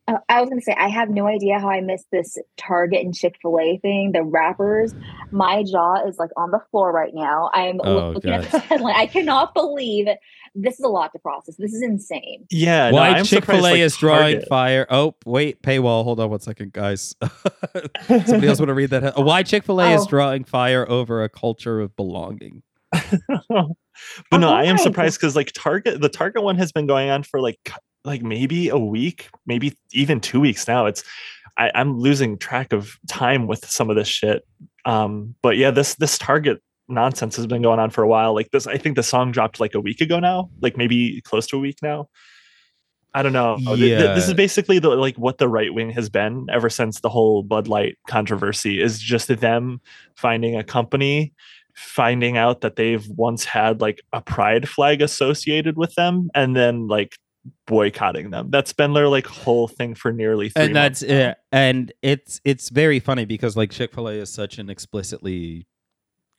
Uh, I was gonna say I have no idea how I missed this Target and Chick Fil A thing. The wrappers, my jaw is like on the floor right now. I'm Oh, looking God. at this [LAUGHS] headline. I cannot believe it. This is a lot to process. This is insane. Yeah. Why I'm Chick surprised, Fil A like, is drawing Target- fire? Oh wait, paywall. Hold on one second, guys. [LAUGHS] Somebody else want to read that? Why Chick Fil A is Oh. drawing fire over a culture of belonging? [LAUGHS] but no, I am surprised because like Target, the Target one has been going on for like like maybe a week, maybe even two weeks now. It's I, I'm losing track of time with some of this shit. Um, but yeah, this this Target nonsense has been going on for a while. Like this, I think the song dropped like a week ago now, like maybe close to a week now. I don't know. Oh, th- th- This is basically the like what the right wing has been ever since the whole Bud Light controversy is just them finding a company finding out that they've once had like a pride flag associated with them and then like boycotting them. That's been their like whole thing for nearly three and that's months. Eh, it. And it's it's very funny because like Chick Fil A is such an explicitly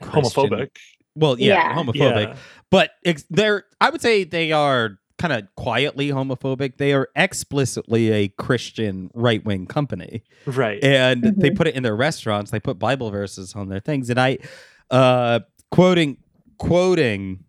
Christian- homophobic. Well, yeah, Yeah. homophobic. Yeah. But ex- they're I would say they are kind of quietly homophobic. They are explicitly a Christian right wing company. Right. and they Mhm. put it in their restaurants. They put Bible verses on their things, and I, uh, quoting quoting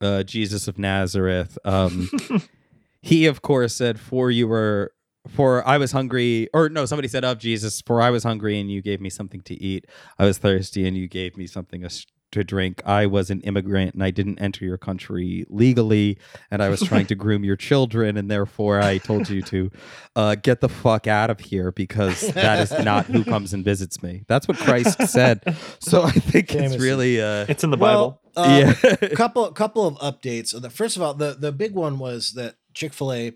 uh, Jesus of Nazareth. Um, [LAUGHS] he of course said, "For you were." For I was hungry, or no, somebody said of Jesus, for I was hungry and you gave me something to eat. I was thirsty and you gave me something to drink. I was an immigrant and I didn't enter your country legally, and I was [LAUGHS] trying to groom your children, and therefore I told you to uh, get the fuck out of here because that is not who [LAUGHS] comes and visits me. That's what Christ said. So I think it's really, uh, it's in the Bible. Well, uh, yeah. couple couple of updates. The first of all, the the big one was that Chick Fil A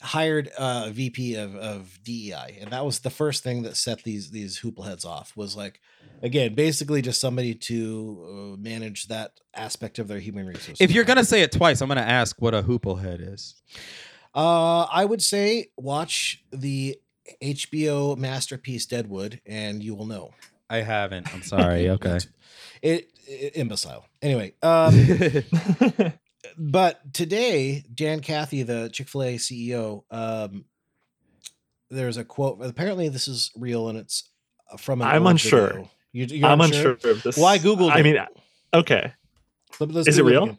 hired a VP of, of DEI, and that was the first thing that set these these hoople heads off. Was like, again, basically just somebody to uh, manage that aspect of their human resources. if you're gonna say it twice, I'm gonna ask what a hoople head is. uh, I would say watch the HBO masterpiece Deadwood, and you will know. I haven't. I'm sorry. [LAUGHS] Okay. It, it imbecile. Anyway, um, [LAUGHS] but today, Dan Cathy, the Chick Fil A CEO, um, there's a quote. Apparently, this is real, and it's from. An I'm unsure. You, you're I'm unsure of this. Well, I googled. I it. mean, okay. Let- let's Is it real? again.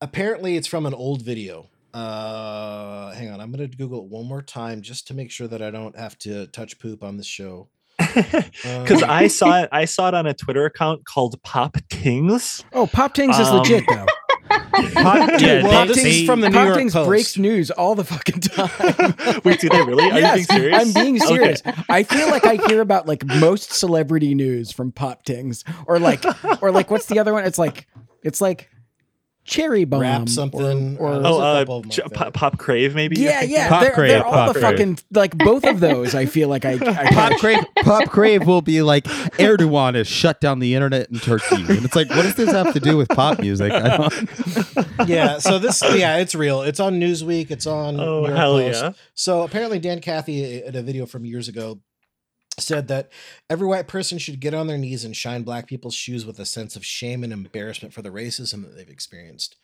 Apparently, it's from an old video. Uh, hang on, I'm gonna Google it one more time just to make sure that I don't have to touch poop on this show. [LAUGHS] Because Um, I saw it. I saw it on a Twitter account called Pop Tingz. Oh, Pop Tingz is Um, legit though. Pop- Dude, well, from the New York Post. breaks news all the fucking time. [LAUGHS] Wait, do they really? Are yes, you being serious? I'm being Okay. serious. I feel like I hear about like most celebrity news from Pop Tingz, or like, or like, what's the other one? It's like, it's like Cherry Bomb, Wrap something, or, uh, Oh, a uh, couple Ch- pop, pop Crave, maybe. yeah, yeah, Pop they're, Crave, they're all Pop the Crave. fucking like both of those. I feel like I, I Pop Crave, Pop [LAUGHS] Crave will be like Erdogan has shut down the internet in Turkey, and it's like, what does this have to do with pop music? I don't. [LAUGHS] yeah, so this, yeah, it's real. It's on Newsweek. It's on. Oh New hell yeah! So apparently, Dan Cathy in a video from years ago said that every white person should get on their knees and shine black people's shoes with a sense of shame and embarrassment for the racism that they've experienced.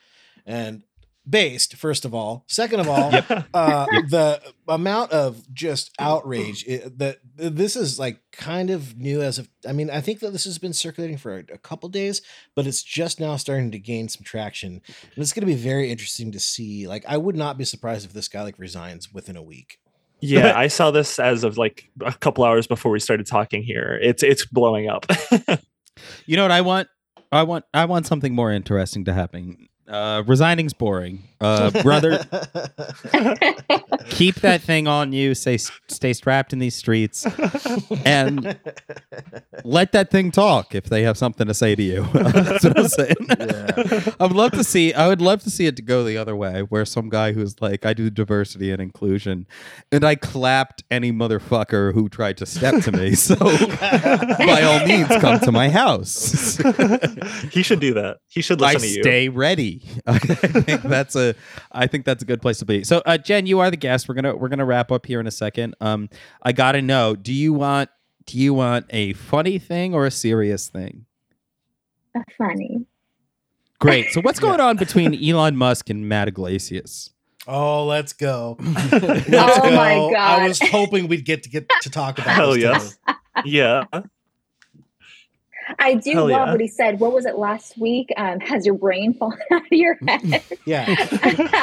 And based, first of all, second of all, uh, [LAUGHS] the amount of just outrage it, that this is like kind of new as of. I mean, I think that this has been circulating for a, a couple days, but it's just now starting to gain some traction, and it's going to be very interesting to see. Like, I would not be surprised if this guy like resigns within a week. Yeah, [LAUGHS] I saw this as of like a couple hours before we started talking here. It's it's blowing up. [LAUGHS] You know what I want? I want I want something more interesting to happen. Uh, resigning's boring, uh, brother. [LAUGHS] keep that thing on you. Stay stay strapped in these streets, and let that thing talk if they have something to say to you. [LAUGHS] That's what I'm saying. I would love to see. I would love to see it to go the other way, where some guy who's like, "I do diversity and inclusion," and I clapped any motherfucker who tried to step to me. So, by all means, come to my house. [LAUGHS] he should do that. He should I to you. stay ready. [LAUGHS] I think that's a I think that's a good place to be. So uh, Jenn, you are the guest. We're gonna we're gonna wrap up here in a second. Um, I gotta know, do you want do you want a funny thing or a serious thing? A funny. Great. So what's [LAUGHS] going on between Elon Musk and Matt Yglesias? Oh, let's go. [LAUGHS] Let's Oh my go. I was hoping we'd get to get to talk about Hell this yes. Yeah. I do Hell love yeah. what he said. What was it last week? Um, has your brain fallen [LAUGHS] out of your [LAUGHS] head? Yeah.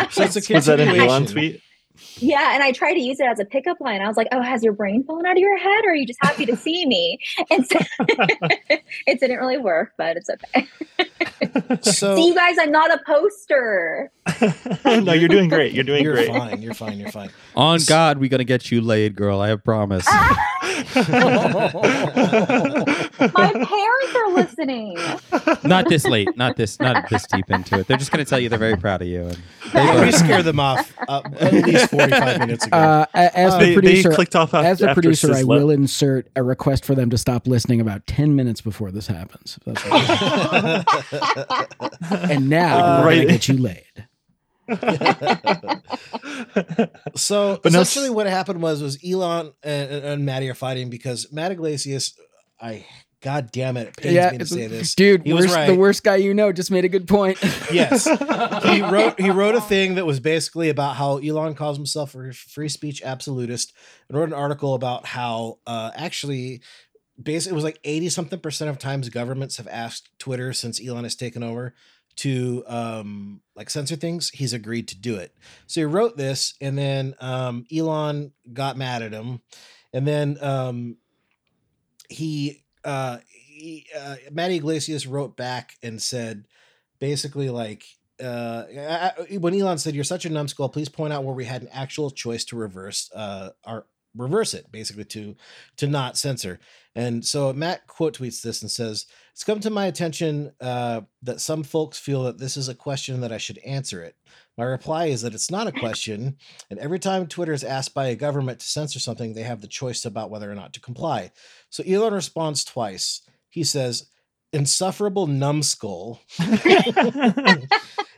So it's a Was that an continuation. Elon tweet? Yeah, and I tried to use it as a pickup line. I was like, "Oh, has your brain fallen out of your head, or are you just happy to see me?" [LAUGHS] And so [LAUGHS] it didn't really work, but it's okay. [LAUGHS] So See, you guys, I'm not a poster. no, you're doing great. You're doing great. you're great. fine. You're fine. You're fine. On God, we're gonna get you laid, girl. I have promise. My parents are listening. not this late. Not this. Not this deep into it. They're just gonna tell you they're very proud of you. And they we both- scared them off uh, at least 45 [LAUGHS] minutes ago. Uh, a- as Uh, the They, they producer, clicked off after, as the after producer, I will insert a request for them to stop listening about ten minutes before this happens. If that's okay. [LAUGHS] and now Uh, we're right. gonna get you laid. [LAUGHS] so But no, essentially, what happened was was Elon and, and Maddie are fighting because Matt Yglesias, I God damn it, it pains me to say this, dude. He was worst, right. The worst guy you know just made a good point. [LAUGHS] Yes, he [LAUGHS] wrote he wrote a thing that was basically about how Elon calls himself a free speech absolutist, and wrote an article about how uh, actually. Basically, it was like 80 something percent of times governments have asked Twitter since Elon has taken over to um like censor things he's agreed to do it so he wrote this and then um elon got mad at him and then um he uh uh Matty Yglesias wrote back and said basically like uh I- when Elon said you're such a numbskull please point out where we had an actual choice to reverse uh our reverse it basically to to not censor and so Matt quote tweets this and says it's come to my attention uh, that some folks feel that this is a question that I should answer it. My reply is that it's not a question, and every time Twitter is asked by a government to censor something, they have the choice about whether or not to comply. So Elon responds twice. He says, "Insufferable numbskull." [LAUGHS] he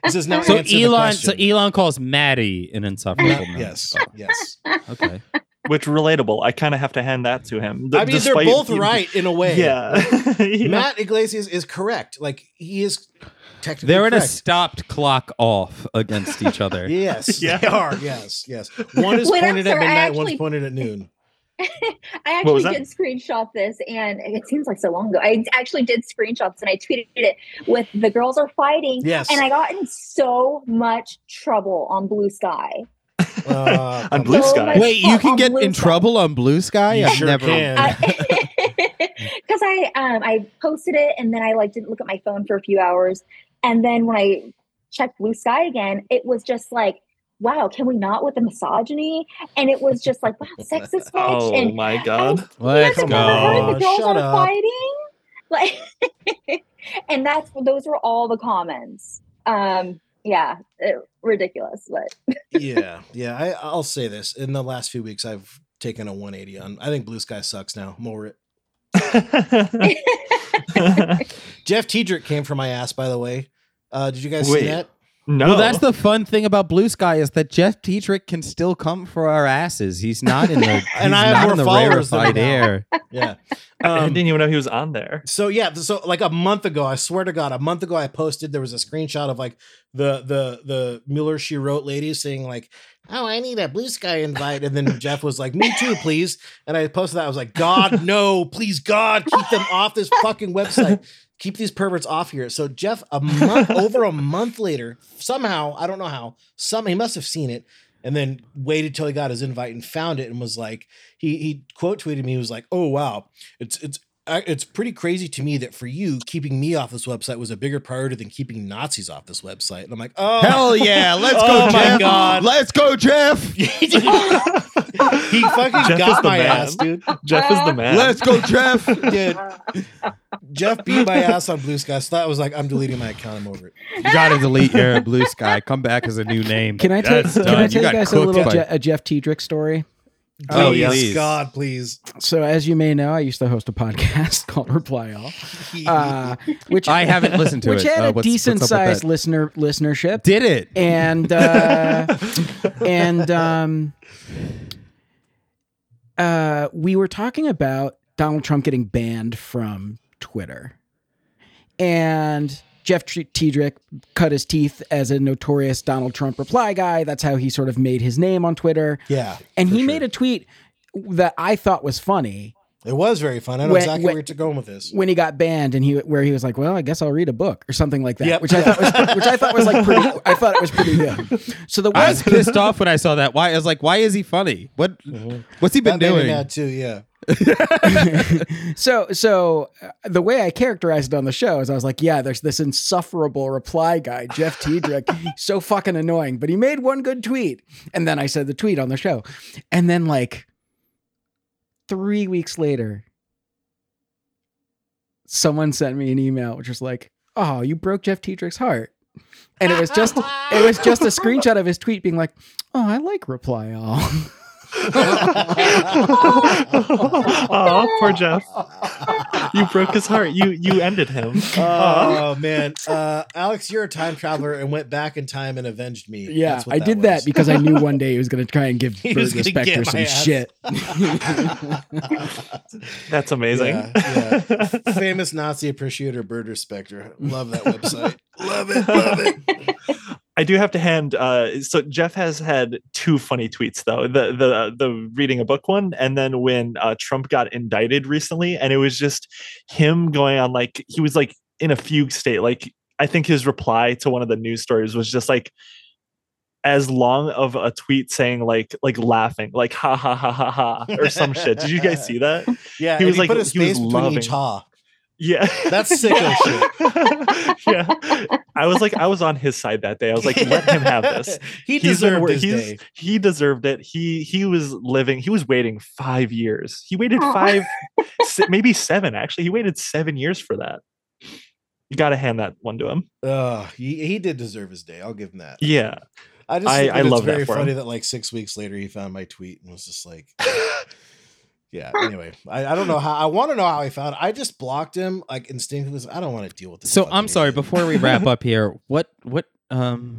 says, "Now so answer the Elon. So. Elon calls Maddie an insufferable. yes, numbskull. yes. Okay. which relatable. I kind of have to hand that to him. D- I mean, they're both right in a way. [LAUGHS] Yeah. [LAUGHS] Yeah. Matt Yglesias is correct. Like he is technically They're in a correct. stopped clock off against each [LAUGHS] other. Yes, [LAUGHS] Yeah. they are. Yes, yes. One is [LAUGHS] Wait, I'm pointed at sorry, I midnight. One's actually- pointed at noon. I What was actually that? did screenshot this, and it seems like so long ago. I actually did screenshots, and I tweeted it with "the girls are fighting," Yes. and I got in so much trouble on Blue Sky. Uh, On Blue So Sky. much- Wait, you can on get Blue in Sky. trouble on Blue Sky? You I've sure never. can. because I um I posted it and then I like didn't look at my phone for a few hours, and then when I checked Blue Sky again, it was just like, wow, can we not with the misogyny? And it was just like, wow, sexist much. [LAUGHS] Oh and my god. Let's you guys have never heard go. the girls Shut are up. fighting, [LAUGHS] like, and that's those were all the comments. Um, yeah, it, ridiculous, but [LAUGHS] yeah, yeah. I, I'll say this: in the last few weeks, I've taken a 180 on. I think Blue Sky sucks now. More it. [LAUGHS] Jeff Tiedrich came from my ass, by the way. Uh, did you guys Wait. see that? No. Well, that's the fun thing about Blue Sky is that Jeff Tiedrich can still come for our asses. He's not in the. [LAUGHS] And I have not more in the followers than rarefied air. [LAUGHS] Yeah. I Um, didn't even know he was on there. So yeah, so like a month ago, I swear to God, a month ago, I posted there was a screenshot of like the the the Mueller she wrote lady saying like, "Oh, I need a blue sky invite," and then [LAUGHS] Jeff was like, "Me too, please." And I posted that. I was like, "God, no, please, God, keep them off this fucking website. Keep these perverts off here." So Jeff, a month [LAUGHS] over a month later, somehow I don't know how, some he must have seen it. And then waited till he got his invite and found it and was like, he he quote tweeted me. He was like, "Oh wow, it's it's I, it's pretty crazy to me that for you, keeping me off this website was a bigger priority than keeping Nazis off this website. And I'm like, oh, Hell yeah! Let's [LAUGHS] Oh go, my Jeff. God. Let's go, Jeff. [LAUGHS] he fucking Jeff got the my man. ass, dude. Jeff is the man. Let's go, Jeff. [LAUGHS] Dude, Jeff beat my ass on Blue Sky. So that was like, I'm deleting my account. I'm over it. You gotta delete your Blue Sky. Come back as a new name. Can I tell? Can. I tell you got guys a little Je- a Jeff Tiedrich story? Oh, Please, yes. God, please. So, as you may know, I used to host a podcast [LAUGHS] called Reply All, [LAUGHS] uh, which I haven't listened to which it. had Uh, a what's- what's decent up with sized listener listenership. Did it? and uh, [LAUGHS] and um, uh, we were talking about Donald Trump getting banned from Twitter, and Jeff T- Tiedrich cut his teeth as a notorious Donald Trump reply guy. That's how he sort of made his name on Twitter. Yeah. And he sure. made a tweet that I thought was funny It was very fun. I know When- exactly when- where you're going with this. when he got banned, and he where he was like, "Well, I guess I'll read a book" or something like that, Yep. which I thought was which I thought was like pretty. [LAUGHS] I thought it was pretty good. So the I one, was pissed off when I saw that. Why? I was like, why is he funny? What? Mm-hmm. What's he been That made me doing? mad too. Yeah. [LAUGHS] so so uh, the way I characterized it on the show is I was like, yeah, there's this insufferable reply guy, Jeff Tiedrich, so fucking annoying, but he made one good tweet, and then I said the tweet on the show, and then like three weeks later, someone sent me an email which was like, oh, you broke Jeff Tiedrich's heart. And it was just it was just a [LAUGHS] screenshot of his tweet being like, "Oh, I like reply all." [LAUGHS] oh, poor [LAUGHS] Jeff. You broke his heart. You you ended him. Oh man, uh, Alex, you're a time traveler and went back in time and avenged me. Yeah, That's what I did that because I knew [LAUGHS] one day he was going to try and give [LAUGHS] He Bird was gonna Spector get some ass. shit. That's amazing. Yeah, yeah. Famous Nazi appreciator Birder Spectre. Love that website. love it. Love it. I do have to hand. Uh, so Jeff has had two funny tweets though. The the the reading a book one, and then when uh, Trump got indicted recently, and it was just him going on like he was like in a fugue state. Like I think his reply to one of the news stories was just like as long of a tweet saying like like laughing like ha ha ha ha ha or some shit. Did you guys see that? [LAUGHS] Yeah, He was he like- put a he was between loving- each ha. Yeah, That's sicko shit. [LAUGHS] yeah, I was like, I was on his side that day. I was like, let him have this. [LAUGHS] he He's been deserved wor- his day. He deserved it. He he was living. He was waiting five years. He waited Aw. five, [LAUGHS] se- maybe seven. Actually, he waited seven years for that. You got to hand that one to him. Uh, he, he did deserve his day. I'll give him that. Yeah, I just I- think that I it's love that very for funny him. that like six weeks later he found my tweet and was just like, yeah. Anyway, I, I don't know how. I want to know how he found. it. I just blocked him like instinctively. I don't want to deal with this. So I'm sorry. idiot. Before we wrap up [LAUGHS] here, what what um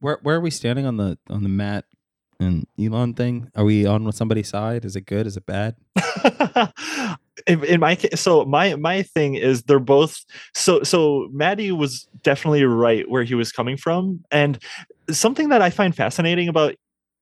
where where are we standing on the on the Matt and Elon thing? Are we on with somebody's side? Is it good? Is it bad? [LAUGHS] in, in my case, so my my thing is they're both so so Maddie was definitely right where he was coming from, and something that I find fascinating about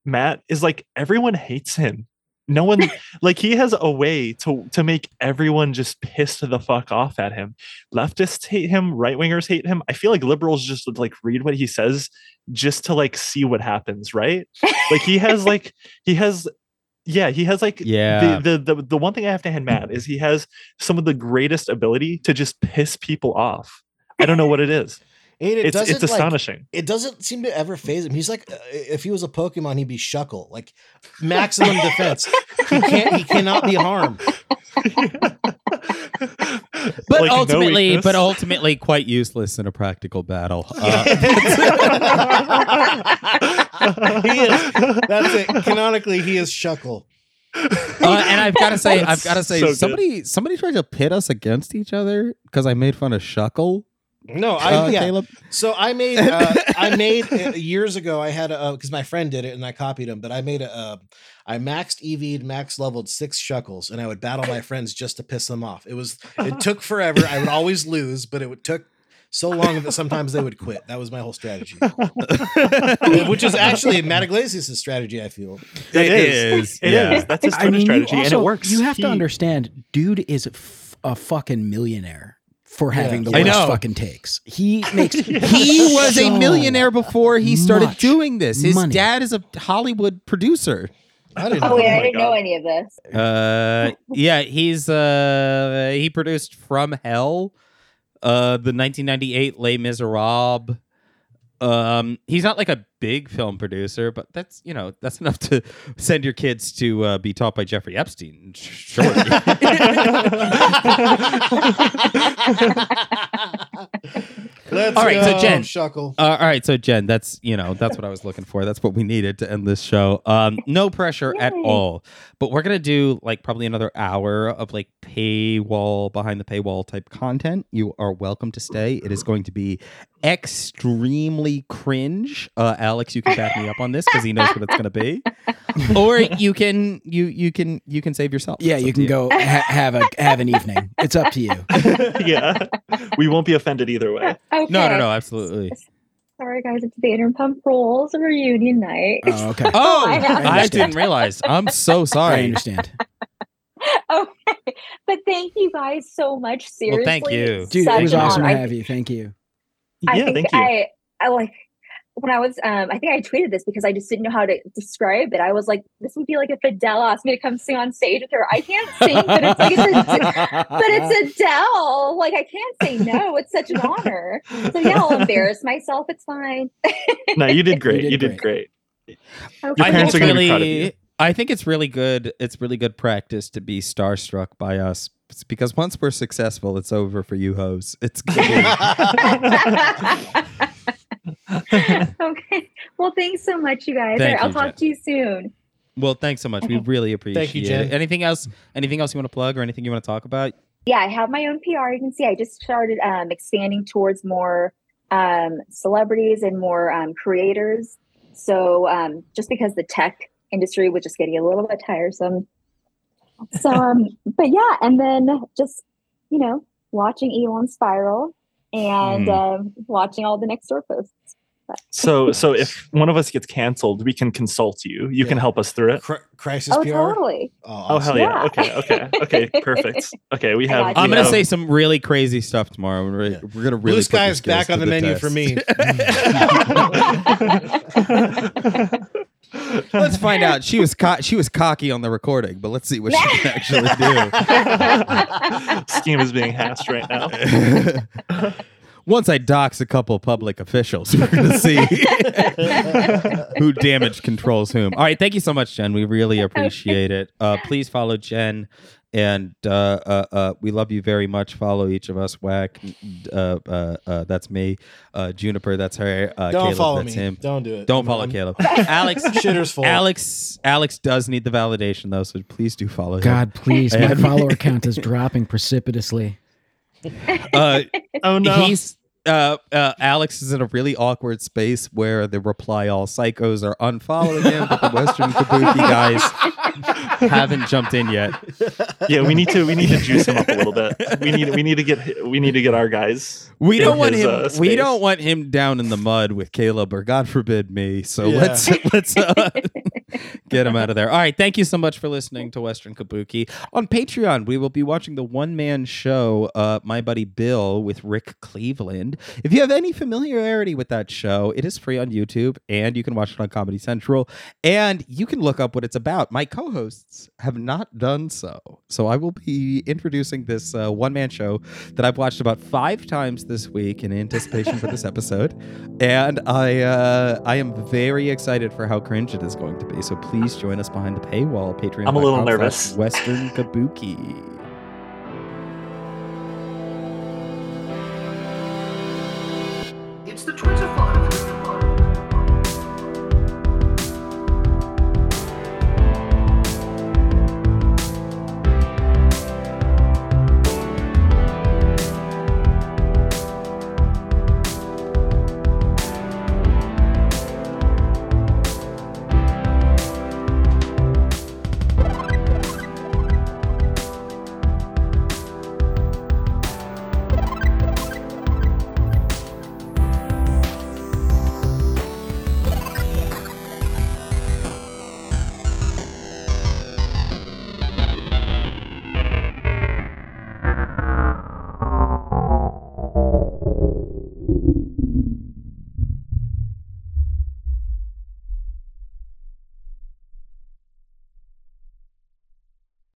Matt is like everyone hates him. No one [LAUGHS] like he has a way to to make everyone just pissed the fuck off at him. Leftists hate him, right wingers hate him. I feel like liberals just would like read what he says just to like see what happens, right? Like he has like [LAUGHS] he has yeah, he has like Yeah. the, the the the one thing I have to hand Matt is he has some of the greatest ability to just piss people off. I don't know what it is. And it It's doesn't it's like, astonishing. it doesn't seem to ever phase him. He's like, uh, if he was a Pokemon, he'd be Shuckle, like maximum [LAUGHS] defense. He can't, he cannot be harmed. [LAUGHS] But Like, ultimately, weakness. but ultimately, quite useless in a practical battle. [LAUGHS] Uh, he is. That's it. Canonically, he is Shuckle. uh, and I've got to say, I've got to say, So good. somebody, somebody tried to pit us against each other because I made fun of Shuckle. No, I Uh, yeah. Caelan. So I made uh, I made uh, years ago. I had a because my friend did it and I copied him. But I made a uh, I maxed EV'd, max leveled six shuckles, and I would battle my friends just to piss them off. It was it took forever. I would always lose, but it would took so long that sometimes they would quit. That was my whole strategy, [LAUGHS] which is actually Matt Yglesias' strategy. I feel. It It is. is, It yeah. is. That's his I mean, you strategy, and it works. You have to He- understand, dude is f- a fucking millionaire for having the I worst know. fucking takes. He [LAUGHS] makes [LAUGHS] He was a millionaire before he started doing this. His money. dad is a Hollywood producer. I didn't Oh know. wait, my I didn't know any of this. Uh, yeah, he's uh, he produced From Hell, uh, the 1998 Les Miserables. Um, he's not like a big film producer, but that's you know that's enough to [LAUGHS] send your kids to uh, be taught by Jeffrey Epstein. Sure. [LAUGHS] Let's All right, so Jenn. Shuckle. Uh, all right, so Jenn, that's you know that's what I was looking for. That's what we needed to end this show. Um, no pressure at all, but we're gonna do like probably another hour of like paywall behind the paywall type content. You are welcome to stay. It is going to be extremely cringe. Uh, Alex, you can back me up on this because he knows what it's gonna be, [LAUGHS] or you can you you can you can save yourself. Yeah, It's you can to go ha- have a have an evening. It's up to you. [LAUGHS] yeah, we won't be offended either way. [LAUGHS] Okay. No, no, no, absolutely. Sorry, guys. It's Vanderpump Rules reunion night. Oh, okay. Oh, I. I didn't realize. I'm so sorry. I understand. okay, but thank you guys so much. Seriously, Well, thank you. Dude, Such it was an awesome to honor. I have you. Thank you. I yeah, think thank you. I, I like when I was um I think I tweeted this because I just didn't know how to describe it. I was like, this would be like if Adele asked me to come sing on stage with her. I can't sing, but it's like it's a, but it's [LAUGHS] Adele. Like I can't say no. It's such an honor. So yeah, I'll embarrass myself. It's fine. no, you did [LAUGHS] great. did You did great. great. Okay. I think parents are gonna be really, proud of you. I think it's really good. It's really good practice to be starstruck by us. It's because once we're successful, it's over for you hoes. It's [LAUGHS] gonna okay. Well, thanks so much, you guys. Thank I'll talk Jenn. to you soon. well, thanks so much. We really appreciate Thank you, Jenn. it. Anything else? Anything else you want to plug or anything you want to talk about? yeah, I have my own PR agency. I just started um, expanding towards more um, celebrities and more um, creators. So um, just because the tech industry was just getting a little bit tiresome. So, um, but yeah, and then just you know watching Elon spiral and um, watching all the next door posts. [LAUGHS] So, so if one of us gets canceled, we can consult you. You can help us through it. Cri- crisis Oh, PR. totally. Oh, Oh hell yeah! Yeah. Okay, okay, okay, [LAUGHS] perfect. Okay, we have. I'm gonna have- say some really crazy stuff tomorrow. We're, Yeah. we're gonna really Blue put Sky is back on to the menu for me. [LAUGHS] [LAUGHS] let's find out. She was co- she was cocky on the recording, but let's see what she can actually do. [LAUGHS] Scheme is being hashed right now. [LAUGHS] Once I dox a couple public officials, we're gonna see who damage controls whom. All right, thank you so much, Jenn. We really appreciate it. Uh, please follow Jenn, and uh, uh, uh, we love you very much. Follow each of us. Whack, uh, uh, uh, that's me. Uh, Juniper, that's her. Uh, Don't Caelan, follow that's me. him. Don't do it. Don't follow I'm- Caelan. [LAUGHS] Alex, [LAUGHS] Shitter's full. Alex, Alex does need the validation though, so please do follow him. God, please, my [LAUGHS] follower count is dropping precipitously. Uh, Oh no! He's uh, uh, Alex is in a really awkward space where the reply all psychos are unfollowing him, but the Western [LAUGHS] Kabuki guys haven't jumped in yet. Yeah, we need to we need to juice him up a little bit. We need we need to get we need to get our guys. We don't want his, him. uh, we don't want him down in the mud with Caelan, or God forbid me. So Yeah. let's let's uh, [LAUGHS] get him out of there. All right, thank you so much for listening to Western Kabuki on Patreon. We will be watching the one man show, uh, My Buddy Bill with Rick Cleveland. If you have any familiarity with that show, it is free on YouTube, and you can watch it on Comedy Central, and you can look up what it's about. My co-hosts have not done so, so I will be introducing this uh, one man show that I've watched about five times this week in anticipation for this episode, and I uh, I am very excited for how cringe it is going to be. So please join us behind the paywall. Patreon. I'm a little nervous. Western Kabuki.